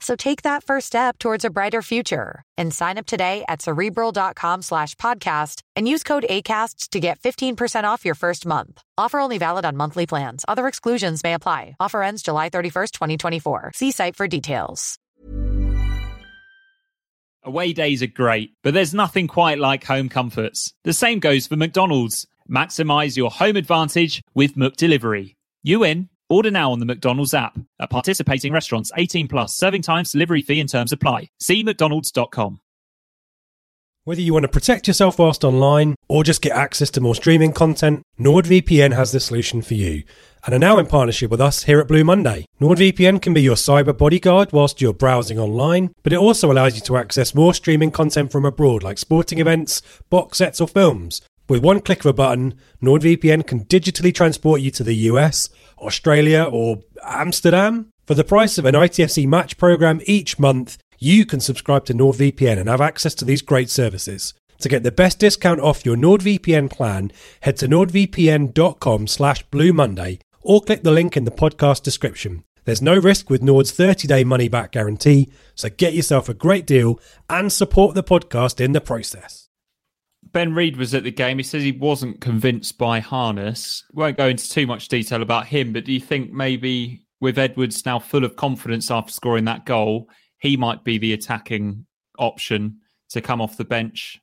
So take that first step towards a brighter future and sign up today at cerebral.com slash podcast and use code ACasts to get 15% off your first month. Offer only valid on monthly plans. Other exclusions may apply. Offer ends July 31st, 2024. See site for details. Away days are great, but there's nothing quite like home comforts. The same goes for McDonald's. Maximize your home advantage with McDelivery. You in? Order now on the McDonald's app. At participating restaurants, 18 plus, serving times, delivery fee and terms apply. See McDonald's.com. Whether you want to protect yourself whilst online or just get access to more streaming content, NordVPN has the solution for you and are now in partnership with us here at Blue Monday. NordVPN can be your cyber bodyguard whilst you're browsing online, but it also allows you to access more streaming content from abroad like sporting events, box sets, or films. With one click of a button, NordVPN can digitally transport you to the US, Australia, or Amsterdam. For the price of an ITFC match program each month, you can subscribe to NordVPN and have access to these great services. To get the best discount off your NordVPN plan, head to nordvpn.com slash Blue Monday or click the link in the podcast description. There's no risk with Nord's 30-day money-back guarantee, so get yourself a great deal and support the podcast in the process. Ben Reed was at the game. He says he wasn't convinced by Harness. Won't go into too much detail about him, but do you think maybe with Edwards now full of confidence after scoring that goal, he might be the attacking option to come off the bench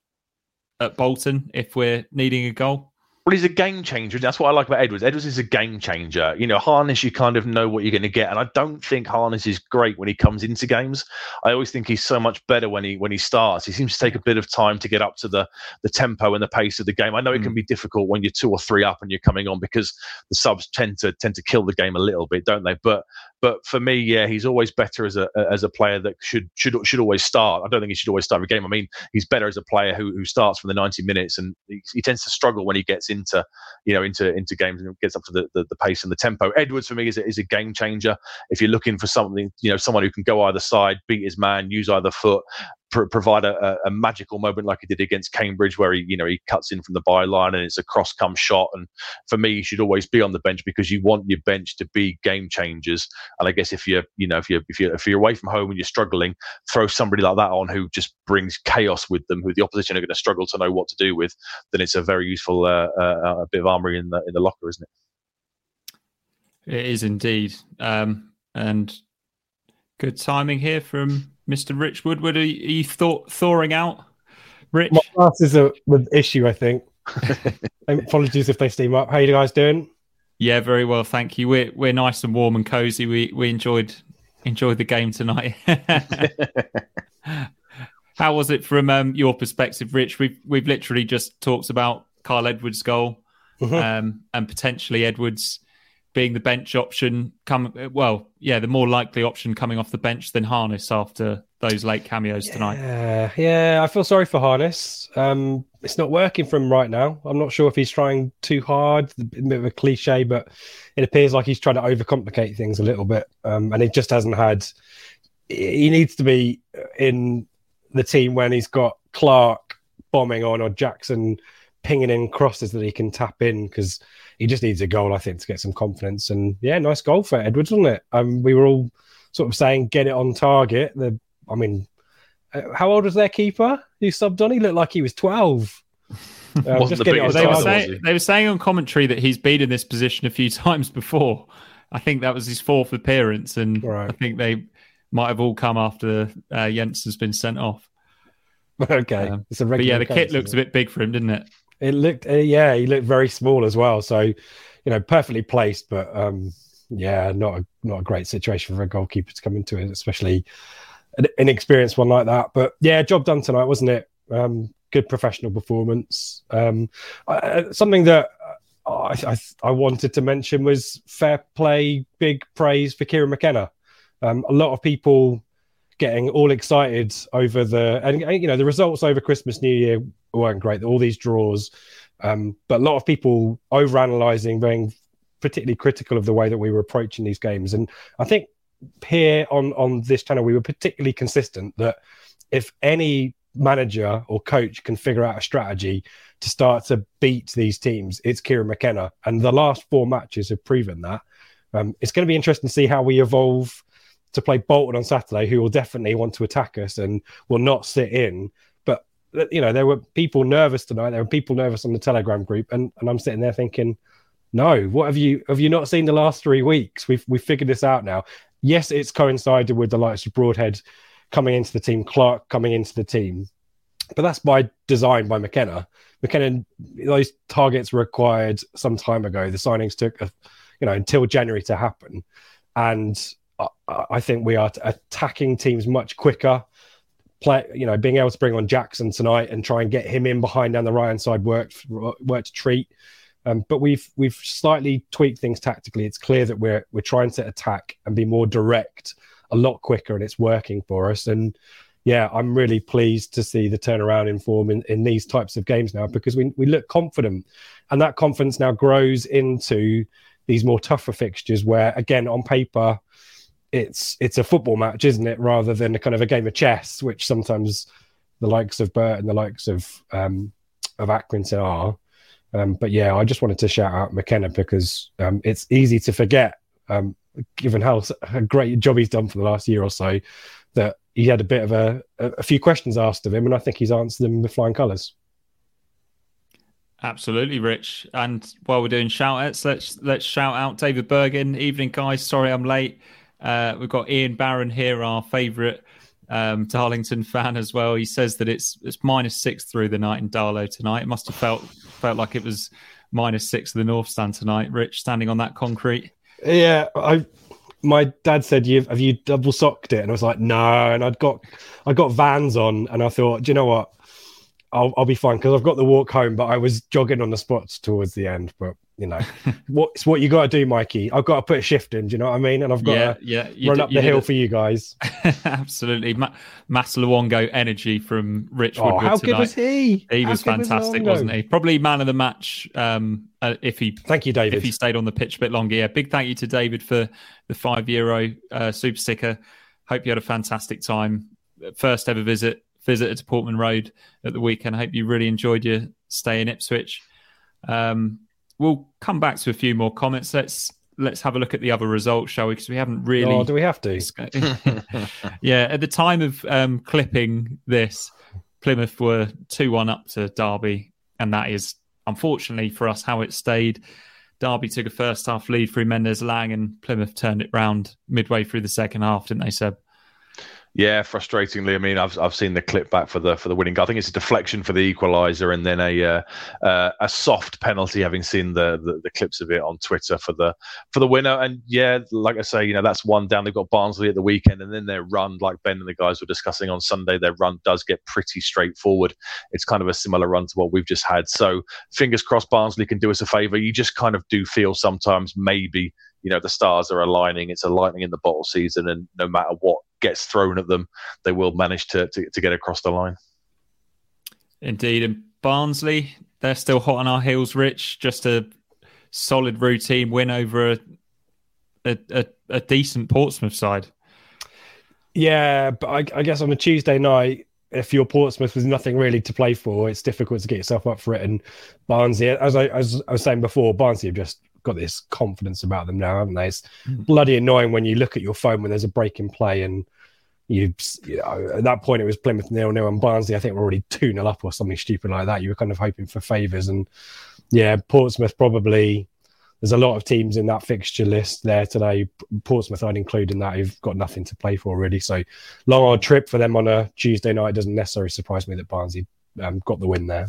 at Bolton if we're needing a goal? Well, he's a game changer. That's what I like about Edwards. Edwards is a game changer. You know, Harness, you kind of know what you're going to get, and I don't think Harness is great when he comes into games. I always think he's so much better when he when he starts. He seems to take a bit of time to get up to the the tempo and the pace of the game. I know mm. it can mm. be difficult when you're two or three up and you're coming on because the subs tend to tend to kill the game a little bit, don't they? But but for me, yeah, he's always better as a as a player that should should should always start. I don't think he should always start a game. I mean, he's better as a player who, who starts from the 90 minutes, and he, he tends to struggle when he gets into you know into into games and gets up to the, the, the, pace and the tempo. Edwards for me is a, is a game changer. If you're looking for something, you know, someone who can go either side, beat his man, use either foot, pr- provide a, a, magical moment like he did against Cambridge, where he, you know, he cuts in from the byline and it's a cross come shot. And for me, he should always be on the bench because you want your bench to be game changers. And I guess if you're, you know, if you're if you're if you're away from home and you're struggling, throw somebody like that on who just brings chaos with them, who the opposition are going to struggle to know what to do with. Then it's a very useful uh, uh, bit of armory in the in the locker, isn't it? It is indeed. Um, and good timing here from Mr. Rich Woodward. Are you, thought thawing out, Rich? My glasses are the issue, I think. [LAUGHS] Apologies if they steam up. How are you guys doing? Yeah, very well, thank you. We're we're nice and warm and cozy. We we enjoyed enjoyed the game tonight. [LAUGHS] How was it from um, your perspective, Rich? We've we've literally just talked about Kyle Edwards' goal mm-hmm. um, and potentially Edwards being the bench option come well yeah the more likely option coming off the bench than harness after those late cameos tonight. Yeah yeah i feel sorry for harness. Um it's not working for him right now. I'm not sure if he's trying too hard a bit of a cliche but it appears like he's trying to overcomplicate things a little bit. Um and he just hasn't had he needs to be in the team when he's got clarke bombing on or jackson pinging in crosses that he can tap in because he just needs a goal, I think, to get some confidence. And yeah, nice goal for Edwards, wasn't it? Um, we were all sort of saying get it on target. The, I mean, uh, how old was their keeper who subbed on? He looked like he was twelve. [LAUGHS] Just the they, were saying, they were saying on commentary that he's been in this position a few [LAUGHS] times before. I think that was his fourth appearance, and right. I think they might have all come after uh, Jensen's been sent off. [LAUGHS] Okay, um, but yeah, the kit looks a bit big for him, didn't it? It looked, uh, yeah, he looked very small as well. So, you know, perfectly placed, but um, yeah, not a not a great situation for a goalkeeper to come into it, especially an inexperienced one like that. But yeah, job done tonight, wasn't it? Um, good professional performance. Um, something that I, I, I, wanted to mention was fair play, big praise for Kieran McKenna. Um, a lot of people getting all excited over the and you know the results over Christmas, New Year weren't great. All these draws, um, but a lot of people over analysing, being particularly critical of the way that we were approaching these games. And I think here on on this channel we were particularly consistent that if any manager or coach can figure out a strategy to start to beat these teams, it's Kieran McKenna. And the last four matches have proven that. Um, it's going to be interesting to see how we evolve to play Bolton on Saturday, who will definitely want to attack us and will not sit in. But you know, there were people nervous tonight. There were people nervous on the Telegram group, and, and I'm sitting there thinking, no, what have you have you not seen the last three weeks? We've we've figured this out now. Yes, it's coincided with the likes of Broadhead coming into the team, Clarke coming into the team, but that's by design by McKenna. McKenna, those targets were acquired some time ago. The signings took a you know, until January to happen. And I, think we are attacking teams much quicker. Play, you know, being able to bring on Jackson tonight and try and get him in behind down the right hand side worked worked a treat. Um, but we've we've slightly tweaked things tactically. It's clear that we're we're trying to attack and be more direct a lot quicker, and it's working for us. And yeah, I'm really pleased to see the turnaround in form in, in these types of games now because we we look confident, and that confidence now grows into these more tougher fixtures where, again, on paper, it's it's a football match, isn't it, rather than a kind of a game of chess, which sometimes the likes of Bert and the likes of um, of Accrington are. Um, but yeah, I just wanted to shout out McKenna because um, it's easy to forget, um, given how a great job he's done for the last year or so, that he had a bit of a, a few questions asked of him, and I think he's answered them with flying colours. Absolutely, Rich. And while we're doing shout outs, let's let's shout out David Bergen. Evening, guys. Sorry I'm late. Uh, we've got Ian Barron here, our favourite um, Darlington fan as well. He says that it's it's minus six through the night in Darlo tonight. It must have felt felt like it was minus six of the North Stand tonight. Rich standing on that concrete. Yeah, I. My dad said, "You have you double socked it?" And I was like, "No." And I'd got I got Vans on, and I thought, do you know what? I'll I'll be fine because I've got the walk home. But I was jogging on the spots towards the end. But you know, what's what you got to do, Mikey. I've got to put a shift in. Do you know what I mean? And I've got yeah, to yeah, run d- up the hill for you guys. [LAUGHS] Absolutely, Ma- Mass Luongo energy from Rich Woodward oh, how tonight. good was he? He how was fantastic, was wasn't he? Probably man of the match. Um, uh, if he thank you, David. If he stayed on the pitch a bit longer, yeah. Big thank you to David for the five euro uh, super sticker. Hope you had a fantastic time. First ever visit visitor to Portman Road at the weekend. I hope you really enjoyed your stay in Ipswich. Um, we'll come back to a few more comments. Let's let's have a look at the other results, shall we? Because we haven't really. Oh, do we have to? [LAUGHS] [LAUGHS] yeah, at the time of um, clipping this, Plymouth were two one up to Derby, and that is unfortunately for us how it stayed. Derby took a first half lead through Mendez-Laing, and Plymouth turned it round midway through the second half, didn't they, Seb? Yeah, frustratingly. I mean, I've I've seen the clip back for the for the winning goal. I think it's a deflection for the equaliser, and then a uh, uh, a soft penalty. Having seen the, the, the clips of it on Twitter for the for the winner, and yeah, like I say, you know that's one down. They've got Barnsley at the weekend, and then their run, like Ben and the guys were discussing on Sunday, their run does get pretty straightforward. It's kind of a similar run to what we've just had. So fingers crossed, Barnsley can do us a favour. You just kind of do feel sometimes maybe you know the stars are aligning. It's a lightning in the bottle season, and no matter what gets thrown at them, they will manage to to, to get across the line. Indeed, and Barnsley, they're still hot on our heels. Rich, just a solid routine win over a a, a, a decent Portsmouth side. Yeah, but I, I guess on a Tuesday night, if you're Portsmouth with nothing really to play for, it's difficult to get yourself up for it. And Barnsley, as I, as I was saying before, Barnsley have just got this confidence about them now, haven't they? It's mm. bloody annoying when you look at your phone when there's a break in play and you, you know, at that point it was Plymouth nil nil and Barnsley I think we were already two 0 up or something stupid like that. You were kind of hoping for favours and yeah, Portsmouth probably. There's a lot of teams in that fixture list there today. Portsmouth I'd include in that who've got nothing to play for really. So long old trip for them on a Tuesday night. It doesn't necessarily surprise me that Barnsley um, got the win there.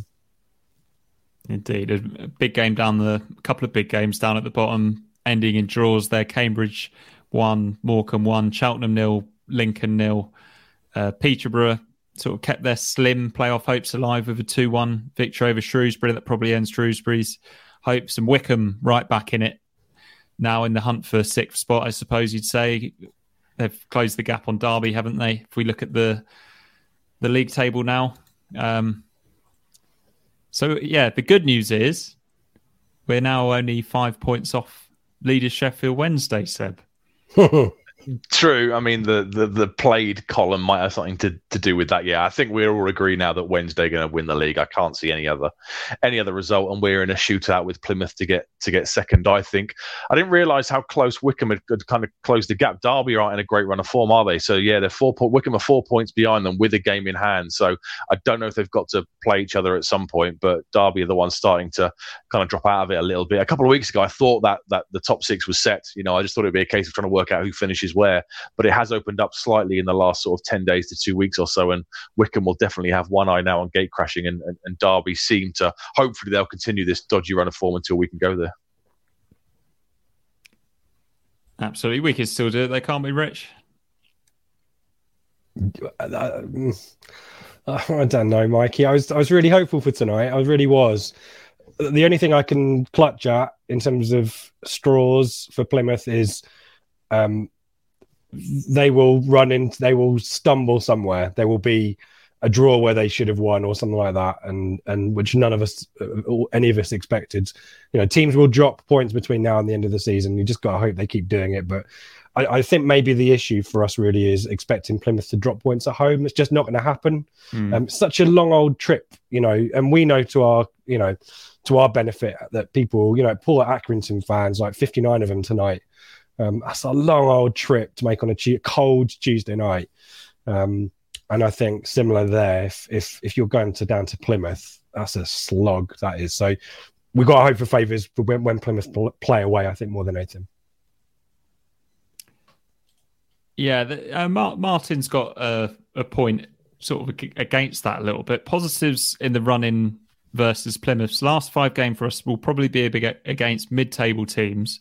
Indeed, a big game down the, a couple of big games down at the bottom, ending in draws there. Cambridge one, Morecambe one, Cheltenham nil, Lincoln nil. Uh, Peterborough sort of kept their slim playoff hopes alive with a two-one victory over Shrewsbury. That probably ends Shrewsbury's hopes. And Wycombe right back in it now in the hunt for sixth spot. I suppose you'd say they've closed the gap on Derby, haven't they? If we look at the the league table now. Um, so yeah, the good news is we're now only five points off leaders Sheffield Wednesday, Seb. [LAUGHS] True. I mean, the, the, the played column might have something to, to do with that. Yeah, I think we all agree now that Wednesday going to win the league. I can't see any other any other result, and we're in a shootout with Plymouth to get to get second. I think. I didn't realise how close Wycombe had, had, kind of closed the gap. Derby aren't in a great run of form, are they? So yeah, they're four point. Wycombe are four points behind them with a game in hand. So I don't know if they've got to play each other at some point, but Derby are the ones starting to kind of drop out of it a little bit. A couple of weeks ago, I thought that that the top six was set. You know, I just thought it'd be a case of trying to work out who finishes where, but it has opened up slightly in the last sort of 10 days to two weeks or so. And Wycombe will definitely have one eye now on gate crashing, and, and, and Derby seem to hopefully they'll continue this dodgy run of form until we can go there. Absolutely, we could still do it. They can't be rich. Uh, I don't know, Mikey. I was I was really hopeful for tonight. I really was. The only thing I can clutch at in terms of straws for Plymouth is um, they will run into they will stumble somewhere. There will be a draw where they should have won or something like that, and and which none of us, uh, any of us expected. You know, teams will drop points between now and the end of the season. You just got to hope they keep doing it. But I, I, think maybe the issue for us really is expecting Plymouth to drop points at home. It's just not going to happen. Mm. Um, such a long old trip, you know, and we know to our, you know, to our benefit that people, you know, poor Accrington fans, like 59 of them tonight. Um, that's a long old trip to make on a cold Tuesday night. Um, and I think similar there. If if if you're going to down to Plymouth, that's a slog. That is. So we've got to hope for favours when, when Plymouth play away. I think more than anything. Yeah, the, uh, Martin's got a, a point sort of against that a little bit. Positives in the run-in versus Plymouth's last five game for us will probably be against mid-table teams,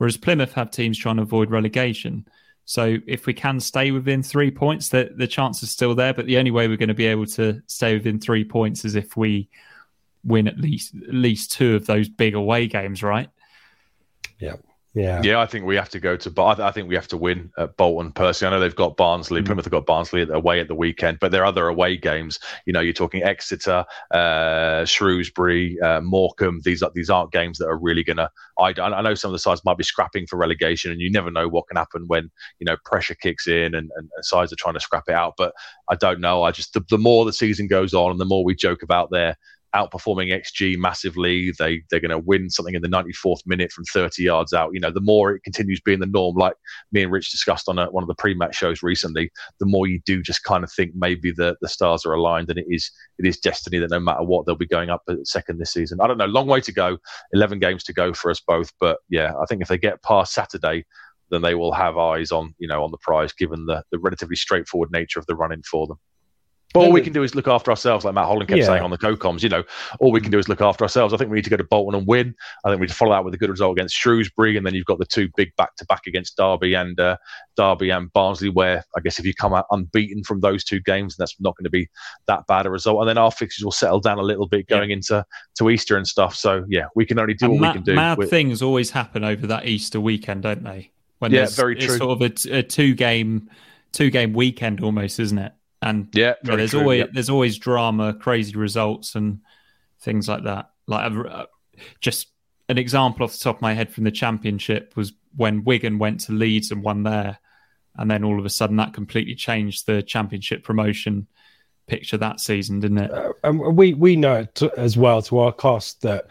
whereas Plymouth have teams trying to avoid relegation. So if we can stay within three points, the, the chance is still there. But the only way we're going to be able to stay within three points is if we win at least at least two of those big away games, right? Yeah. Yeah, yeah. I think we have to go to. I, I think we have to win at Bolton. Personally, I know they've got Barnsley. Mm. Plymouth have got Barnsley away at the weekend, but there are other away games. You know, you're talking Exeter, uh, Shrewsbury, uh, Morecambe. These are these aren't games that are really going to. I, I know some of the sides might be scrapping for relegation, and you never know what can happen when you know pressure kicks in and, and, and sides are trying to scrap it out. But I don't know. I just the, the more the season goes on, and the more we joke about their outperforming XG massively. They they're going to win something in the 94th minute from 30 yards out. You know, the more it continues being the norm, like me and Rich discussed on a, one of the pre-match shows recently, the more you do just kind of think maybe the the stars are aligned and it is it is destiny that no matter what they'll be going up at second this season. I don't know, long way to go, 11 games to go for us both, but yeah, I think if they get past Saturday. Then they will have eyes on, you know, on the prize, given the, the relatively straightforward nature of the running for them. But all we can do is look after ourselves, like Matt Holland kept yeah. saying on the co-coms. You know, all we can do is look after ourselves. I think we need to go to Bolton and win. I think we need to follow that with a good result against Shrewsbury, and then you've got the two big back-to-back against Derby and uh, Derby and Barnsley. Where I guess if you come out unbeaten from those two games, that's not going to be that bad a result. And then our fixtures will settle down a little bit going yeah. into to Easter and stuff. So yeah, we can only do and what we can do. Mad with... things always happen over that Easter weekend, don't they? When yeah, very true. It's sort of a, a two-game two-game weekend almost, isn't it? And yeah, yeah there's true, always yep. there's always drama, crazy results, and things like that. Like uh, just an example off the top of my head from the championship was when Wigan went to Leeds and won there, and then all of a sudden that completely changed the championship promotion picture that season, didn't it? Uh, and we we know as well to our cost that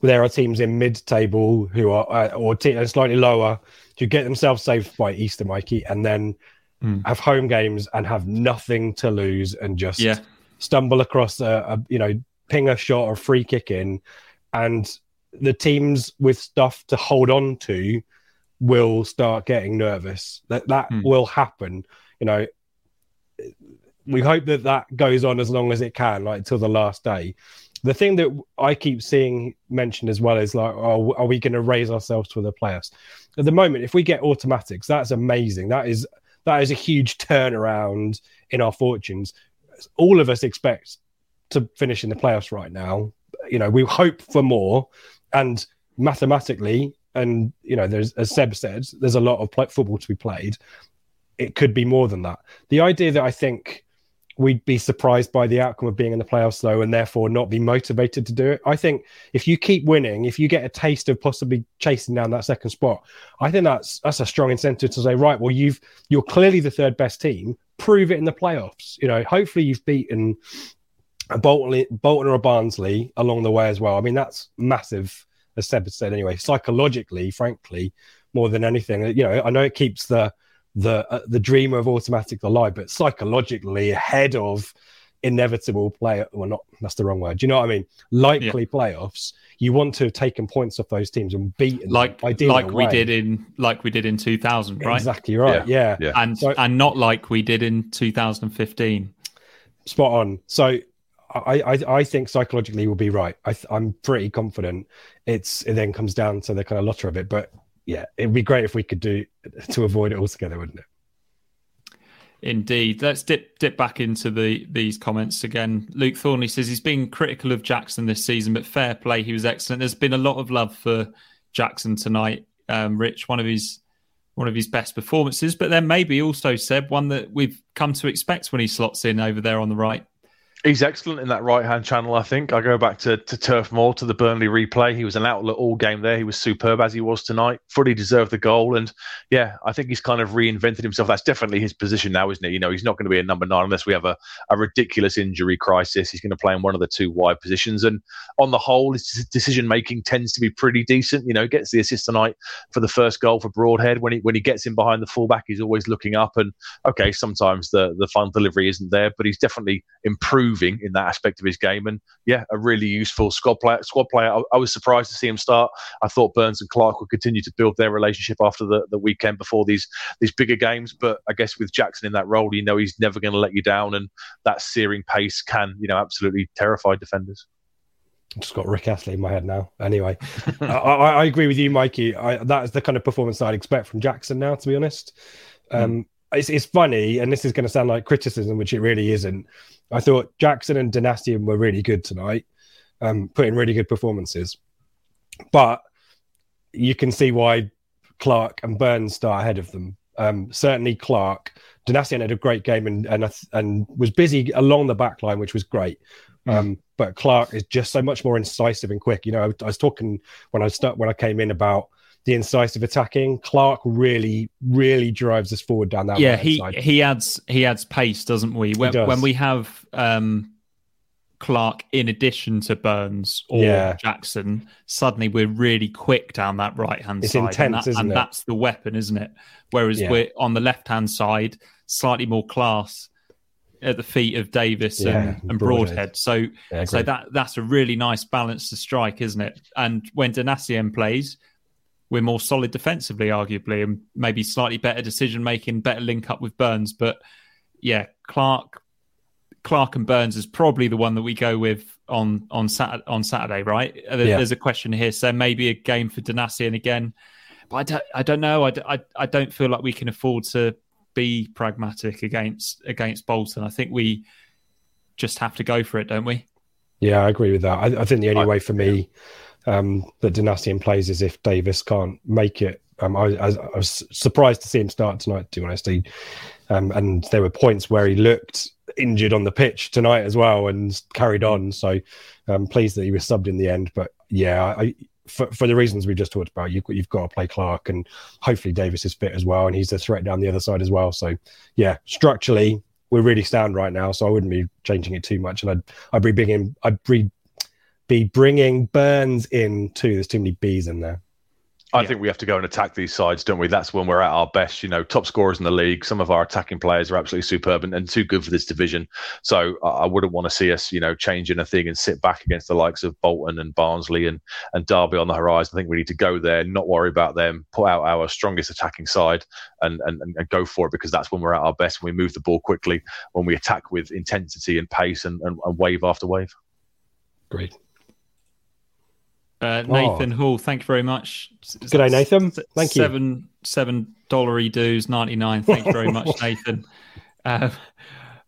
there are teams in mid-table who are uh, or t- slightly lower to get themselves saved by Easter, Mikey, and then mm. have home games and have nothing to lose and just yeah. stumble across a, a you know ping a shot or free kick in and the teams with stuff to hold on to will start getting nervous that that mm. will happen you know we hope that that goes on as long as it can like till the last day the thing that i keep seeing mentioned as well is like oh are we going to raise ourselves to the playoffs at the moment if we get automatics that's amazing that is that is a huge turnaround in our fortunes. All of us expect to finish in the playoffs right now. You know, we hope for more, and mathematically, and you know, there's as Seb said, there's a lot of football to be played. It could be more than that. The idea that I think we'd be surprised by the outcome of being in the playoffs though and therefore not be motivated to do it. I think if you keep winning if you get a taste of possibly chasing down that second spot i think that's that's a strong incentive to say right well you've you're clearly the third best team. Prove it in the playoffs. You know hopefully you've beaten bolton, bolton or barnsley along the way as well. I mean that's massive as seb said anyway psychologically frankly more than anything. You know i know it keeps the the uh, the dream of automatic alive, but psychologically ahead of inevitable play. Well, not that's the wrong word. Do you know what I mean? Likely yeah. playoffs. You want to have taken points off those teams and beaten like like we did in like we did in 2000, right? Exactly right. Yeah, yeah. yeah. and so, and not like we did in 2015. Spot on. So. I, I, I think psychologically will be right. I, I'm pretty confident. It's it then comes down to the kind of lottery of it, but yeah, it'd be great if we could do to avoid it altogether, wouldn't it? Indeed. Let's dip dip back into the these comments again. Luke Thornley says he's been critical of Jackson this season, but fair play, he was excellent. There's been a lot of love for Jackson tonight. Um, Rich, one of his one of his best performances, but then maybe also Seb, one that we've come to expect when he slots in over there on the right. He's excellent in that right hand channel, I think. I go back to, to Turf Moor, to the Burnley replay. He was an outlet all game there. He was superb as he was tonight. Fully deserved the goal. And yeah, I think he's kind of reinvented himself. That's definitely his position now, isn't it? You know, he's not going to be a number nine unless we have a, a ridiculous injury crisis. He's going to play in one of the two wide positions. And on the whole, his decision making tends to be pretty decent. You know, gets the assist tonight for the first goal for Broadhead. When he when he gets in behind the fullback, he's always looking up. And okay, sometimes the, the final delivery isn't there, but he's definitely improved improving in that aspect of his game. And yeah, a really useful squad player. Squad player. I, I, was surprised to see him start. I thought Burns and Clarke would continue to build their relationship after the, the weekend before these these bigger games. But I guess with Jackson in that role, you know he's never going to let you down, and that searing pace can you know absolutely terrify defenders. I've just got Rick Astley in my head now. Anyway, [LAUGHS] I, I, I, agree with you, Mikey. I, that is the kind of performance I'd expect from Jackson now, to be honest. Hmm. Um, mm. It's, it's funny, and this is going to sound like criticism, which it really isn't. I thought Jackson and Donacien were really good tonight, um, putting really good performances. But you can see why Clarke and Burns start ahead of them. Um, certainly, Clarke. Donacien had a great game and and and was busy along the back line, which was great. Mm. Um, but Clarke is just so much more incisive and quick. You know, I, I was talking when I start when I came in about the incisive attacking. Clarke really, really drives us forward down that. Yeah, he side. he adds he adds pace, doesn't we? When, does. when we have um, Clarke in addition to Burns or yeah. Jackson, suddenly we're really quick down that right hand side. Intense, and, that, and that's the weapon, isn't it? Whereas yeah. we're on the left hand side, slightly more class at the feet of Davis yeah, and, and Broadhead. Broadhead. So, so that that's a really nice balance to strike, isn't it? And when Donacien plays, we're more solid defensively, arguably, and maybe slightly better decision making, better link up with Burns. But yeah, Clarke, Clarke and Burns is probably the one that we go with on on Saturday. On Saturday, right? There, yeah. There's a question here, so maybe a game for Donacien again. But I don't, I don't know. I, I, I don't feel like we can afford to be pragmatic against against Bolton. I think we just have to go for it, don't we? Yeah, I agree with that. I, I think the only I, way for me. Um, that Donacien plays as if Davis can't make it. Um, I, I, I, was surprised to see him start tonight, to be honest. He, um, and there were points where he looked injured on the pitch tonight as well and carried on. So I'm pleased that he was subbed in the end. But yeah, I, for, for the reasons we just talked about, you, you've got to play Clarke and hopefully Davis is fit as well. And he's a threat down the other side as well. So yeah, structurally, we're really sound right now. So I wouldn't be changing it too much. And I'd, I'd be bringing, I'd be be bringing Burns in too. There's too many B's in there. I yeah. think we have to go and attack these sides, don't we? That's when we're at our best. You know, top scorers in the league. Some of our attacking players are absolutely superb and, and too good for this division. So uh, I wouldn't want to see us, you know, change anything and sit back against the likes of Bolton and Barnsley and and Derby on the horizon. I think we need to go there, not worry about them, put out our strongest attacking side and and, and go for it because that's when we're at our best. When we move the ball quickly, when we attack with intensity and pace and, and, and wave after wave. Great. Uh, Nathan oh. Hall, thank you very much. Good day, Nathan. Thank seven, you. Seven dollary dues, ninety nine. Thank you very much, [LAUGHS] Nathan. Uh,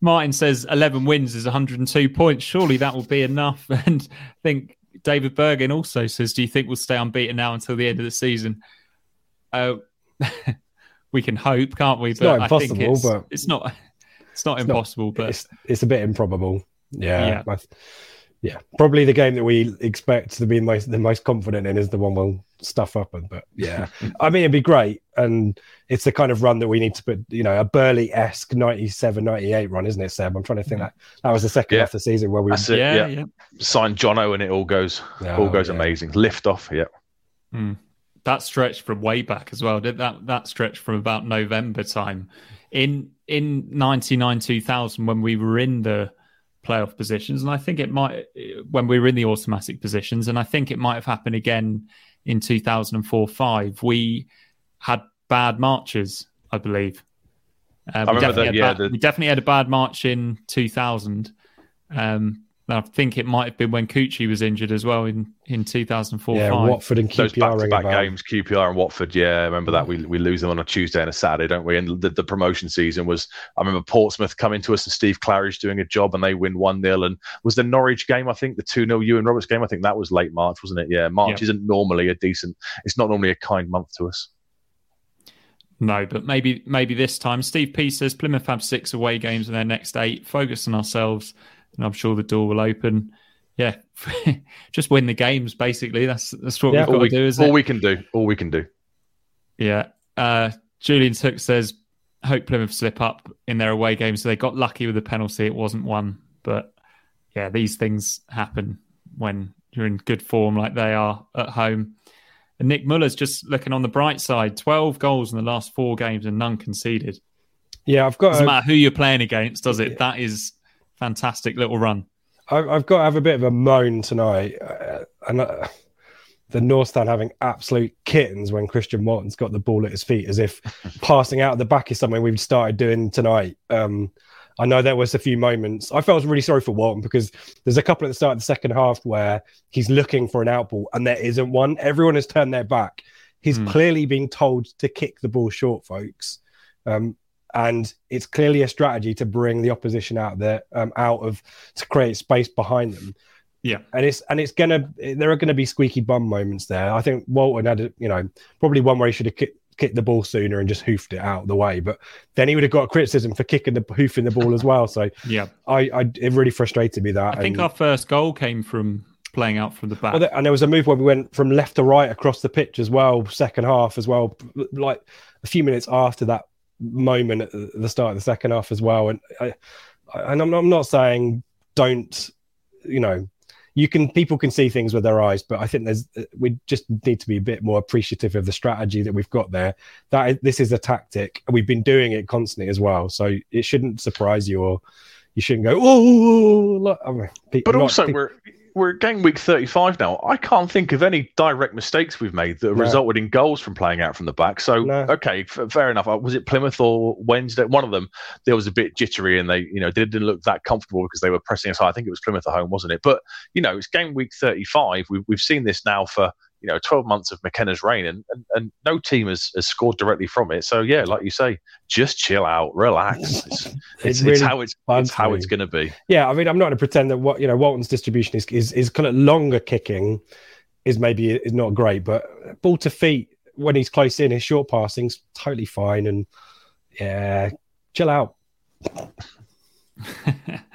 Martin says eleven wins is one hundred and two points. Surely that will be enough. [LAUGHS] And I think David Bergen also says, "Do you think we'll stay unbeaten now until the end of the season?" Uh, [LAUGHS] we can hope, can't we? It's but not impossible, I think it's, but it's not. It's not it's impossible, not, but it's, it's a bit improbable. Yeah. yeah yeah, probably the game that we expect to be most the most confident in is the one we'll stuff up. And but yeah, [LAUGHS] I mean it'd be great, and it's the kind of run that we need to put. You know, a Burley esque 97, 98 run, isn't it, Seb? I'm trying to think that that was the second yeah. half of the season where we That's it, yeah, yeah. yeah. sign Jono and it all goes oh, all goes yeah. amazing. Lift off, yeah. Mm. That stretch from way back as well. Did that that stretch from about November time in in ninety nine two thousand when we were in the playoff positions. And I think it might, when we were in the automatic positions, and I think it might have happened again in 2004 5. We had bad marches, I believe. Uh, we, definitely that, yeah, bad, the... we, definitely had a bad march in 2000. Um, I think it might have been when Kuqi was injured as well in, in 2004 Yeah, 5. Watford and Those QPR ring back-to-back about. games, QPR and Watford. Yeah, I remember that. We we lose them on a Tuesday and a Saturday, don't we? And the, the promotion season was. I remember Portsmouth coming to us and Steve Claridge doing a job, and they win one 0 And was the Norwich game? I think the two 0 Iwan Roberts game. I think that was late March, wasn't it? Yeah, March Yeah. isn't normally a decent. It's not normally a kind month to us. No, but maybe maybe this time. Steve P says Plymouth have six away games in their next eight. Focus on ourselves, and I'm sure the door will open. Yeah, [LAUGHS] just win the games. Basically, that's that's what Yeah. we've got all we, to do, isn't all it? we can do. All we can do. Yeah. Uh, Julian Took says, hope Plymouth slip up in their away game." So they got lucky with the penalty. It wasn't one. But yeah, these things happen when you're in good form like they are at home. And Nick Muller's just looking on the bright side 12 goals in the last four games and none conceded. Yeah, I've got. Doesn't a- matter who you're playing against, does it? That is fantastic little run. I- I've got to have a bit of a moan tonight, uh, and uh, the North Stand having absolute kittens when Christian Walton's got the ball at his feet, as if [LAUGHS] passing out of the back is something we've started doing tonight. Um, I know there was a few moments. I felt really sorry for Walton because there's a couple at the start of the second half where he's looking for an outball and there isn't one. Everyone has turned their back. He's Hmm. clearly being told to kick the ball short, folks. Um, and it's clearly a strategy to bring the opposition out there, um, out of to create space behind them. Yeah. and it's and it's gonna there are gonna be squeaky bum moments there. I think Walton had a, you know probably one where he should have kicked, kicked the ball sooner and just hoofed it out of the way, but then he would have got criticism for kicking the hoofing the ball as well. So Yeah. I, I it really frustrated me that. I think and- our first goal came from playing out from the back. well, and there was a move where we went from left to right across the pitch as well, second half as well, like a few minutes after that moment at the start of the second half as well. And I, and I'm not, I'm not saying don't, you know, you can people can see things with their eyes, but I think there's we just need to be a bit more appreciative of the strategy that we've got there. That this is a tactic, and we've been doing it constantly as well. So it shouldn't surprise you or. You shouldn't go, oh, oh, oh, oh look. I mean, But also, pe- we're we're at game week 35 now. I can't think of any direct mistakes we've made that have No. resulted in goals from playing out from the back. So, No. okay, f- fair enough. Uh, Was it Plymouth or Wednesday? One of them, there was a bit jittery and they, you know, didn't look that comfortable because they were pressing us high. I think it was Plymouth at home, wasn't it? But, you know, it's game week 35. We've, we've seen this now for, you know, 12 months of McKenna's reign and, and, and no team has, has scored directly from it. So, yeah, like you say, just chill out, relax. [LAUGHS] It's, it's, it's really how it's, it's how it's going to be. Yeah, I mean, I'm not going to pretend that what you know Walton's distribution is is, is kind of longer kicking is maybe is not great, but ball to feet when he's close in, his short passing's totally fine. And yeah, chill out. [LAUGHS]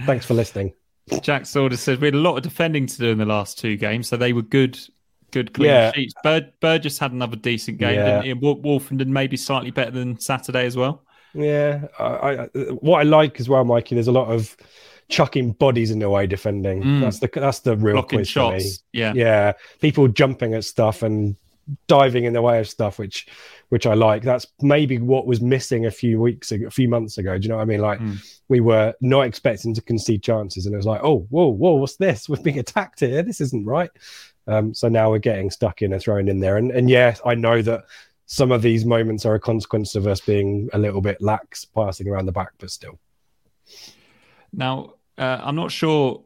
Thanks for listening. Jack Sauder says we had a lot of defending to do in the last two games, so they were good, good clean Yeah. sheets. Bird Burgess had another decent game, Yeah. didn't he? And Woolfenden maybe slightly better than Saturday as well. Yeah, I, I, what I like as well, Mikey. There's a lot of chucking bodies in the way defending. Mm. That's the that's the real Blocking quiz for me. shots. Yeah. yeah people jumping at stuff and diving in the way of stuff which which i like that's maybe what was missing a few weeks ago a few months ago do you know what i mean like Mm. we were not expecting to concede chances and it was like oh whoa whoa what's this we're being attacked here this isn't right um so now we're getting stuck in and thrown in there and and yes i know that some of these moments are a consequence of us being a little bit lax passing around the back but still Now, uh, I'm not sure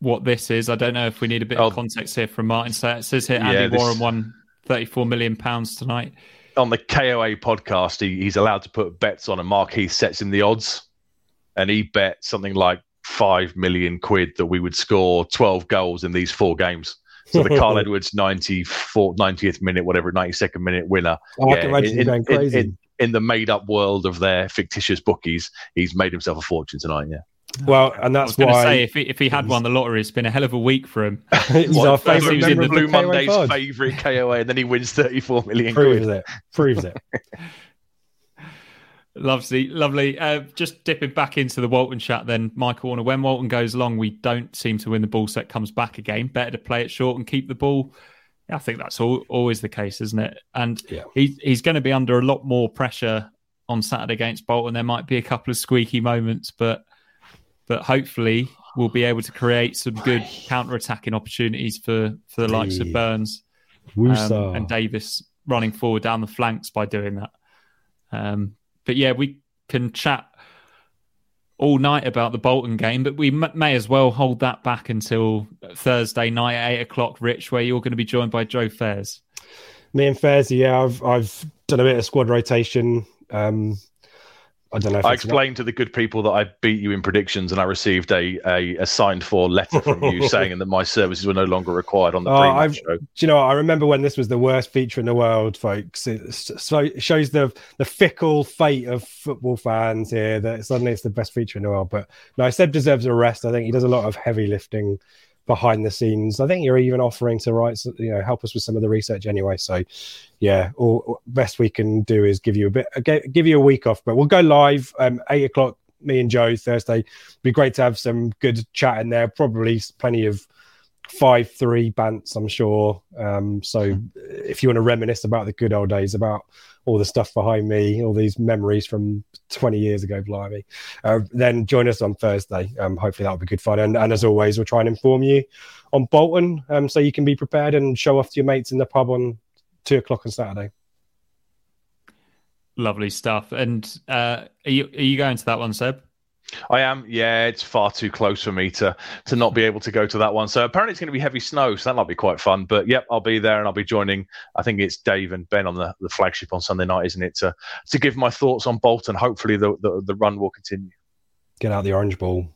what this is. I don't know if we need a bit Oh. of context here from Martin. So it says here Yeah, Andy this- Warren won 34 million pounds tonight. on the KOA podcast, he, he's allowed to put bets on, and Mark Heath sets him the odds, and he bet something like five million quid that we would score twelve goals in these four games. So the Kyle [LAUGHS] Edwards 94, 90th minute, whatever, 92nd minute winner. Oh, I can imagine in, going in- crazy. in- in the made up world of their fictitious bookies, he's made himself a fortune tonight. Yeah. well and I was that's going to why say if he, if he had won the lottery, it's been a hell of a week for him. [LAUGHS] he's What, our favorite he was in the Blue the KOA Monday's favourite KOA, and then he wins 34 million proves quid. it proves it [LAUGHS] Lovely, lovely. Uh, just dipping back into the Walton chat then, Michael Warner. When Walton goes long, we don't seem to win the ball set comes back again. Better to play it short and keep the ball. I think that's all, always the case, isn't it? And Yeah. he, he's going to be under a lot more pressure on Saturday against Bolton. There might be a couple of squeaky moments, but but hopefully we'll be able to create some good counter-attacking opportunities for, for the likes of Burns um, and Davis running forward down the flanks by doing that. Um, but yeah, we can chat all night about the Bolton game, but we m- may as well hold that back until Thursday night at eight o'clock, Rich, where you're going to be joined by Joe Fairs. Me and Fairs, yeah, I've I've done a bit of squad rotation. Um, I don't know. I explained to the good people that I beat you in predictions, and I received a a, a signed for letter from you [LAUGHS] saying that my services were no longer required on the Oh, pre-match show. Do you know? what? I remember when this was the worst feature in the world, folks. It, so shows the the fickle fate of football fans here. That suddenly it's the best feature in the world. But no, Seb deserves a rest. I think he does a lot of heavy lifting behind the scenes. I think you're even offering to write, you know, help us with some of the research anyway. So, yeah, all best we can do is give you a bit, give you a week off. But we'll go live um, eight o'clock. Me and Joe Thursday. Be great to have some good chat in there. Probably plenty of five three bants, I'm sure. Um, so if you want to reminisce about the good old days, about all the stuff behind me, all these memories from 20 years ago, blimey, uh, then join us on Thursday. Um, hopefully that'll be good fun. And, and as always, we'll try and inform you on Bolton, um, so you can be prepared and show off to your mates in the pub on two o'clock on Saturday. Lovely stuff. And uh, are you are you going to that one, Seb? I am. Yeah, it's far too close for me to to not be able to go to that one. So apparently it's going to be heavy snow, so that might be quite fun. But yep, I'll be there and I'll be joining. I think it's Dave and Ben on the, the flagship on Sunday night, isn't it? To to give my thoughts on Bolton. Hopefully the the, the run will continue. Get out the orange ball.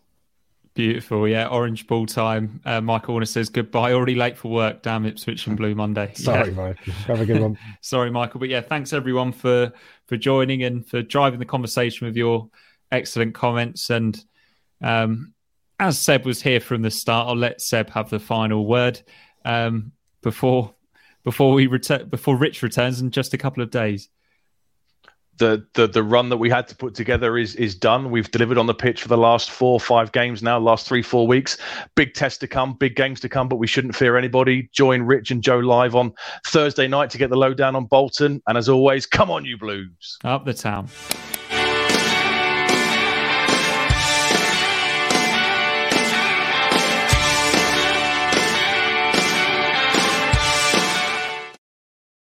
Beautiful, yeah. Orange ball time. Uh, Michael Warner says goodbye. Already late for work. Damn Ipswich and Blue Monday. [LAUGHS] Sorry, Yeah. mate. Have a good one. [LAUGHS] Sorry, Michael. But yeah, thanks everyone for for joining and for driving the conversation with your excellent comments. And um, as Seb was here from the start, I'll let Seb have the final word um, before before we return before Rich returns in just a couple of days. the the the run that we had to put together is is done. We've delivered on the pitch for the last four five games now, last three four weeks. Big tests to come, big games to come, but we shouldn't fear anybody. Join Rich and Joe live on Thursday night to get the lowdown on Bolton. And as always, come on, you Blues! Up the town.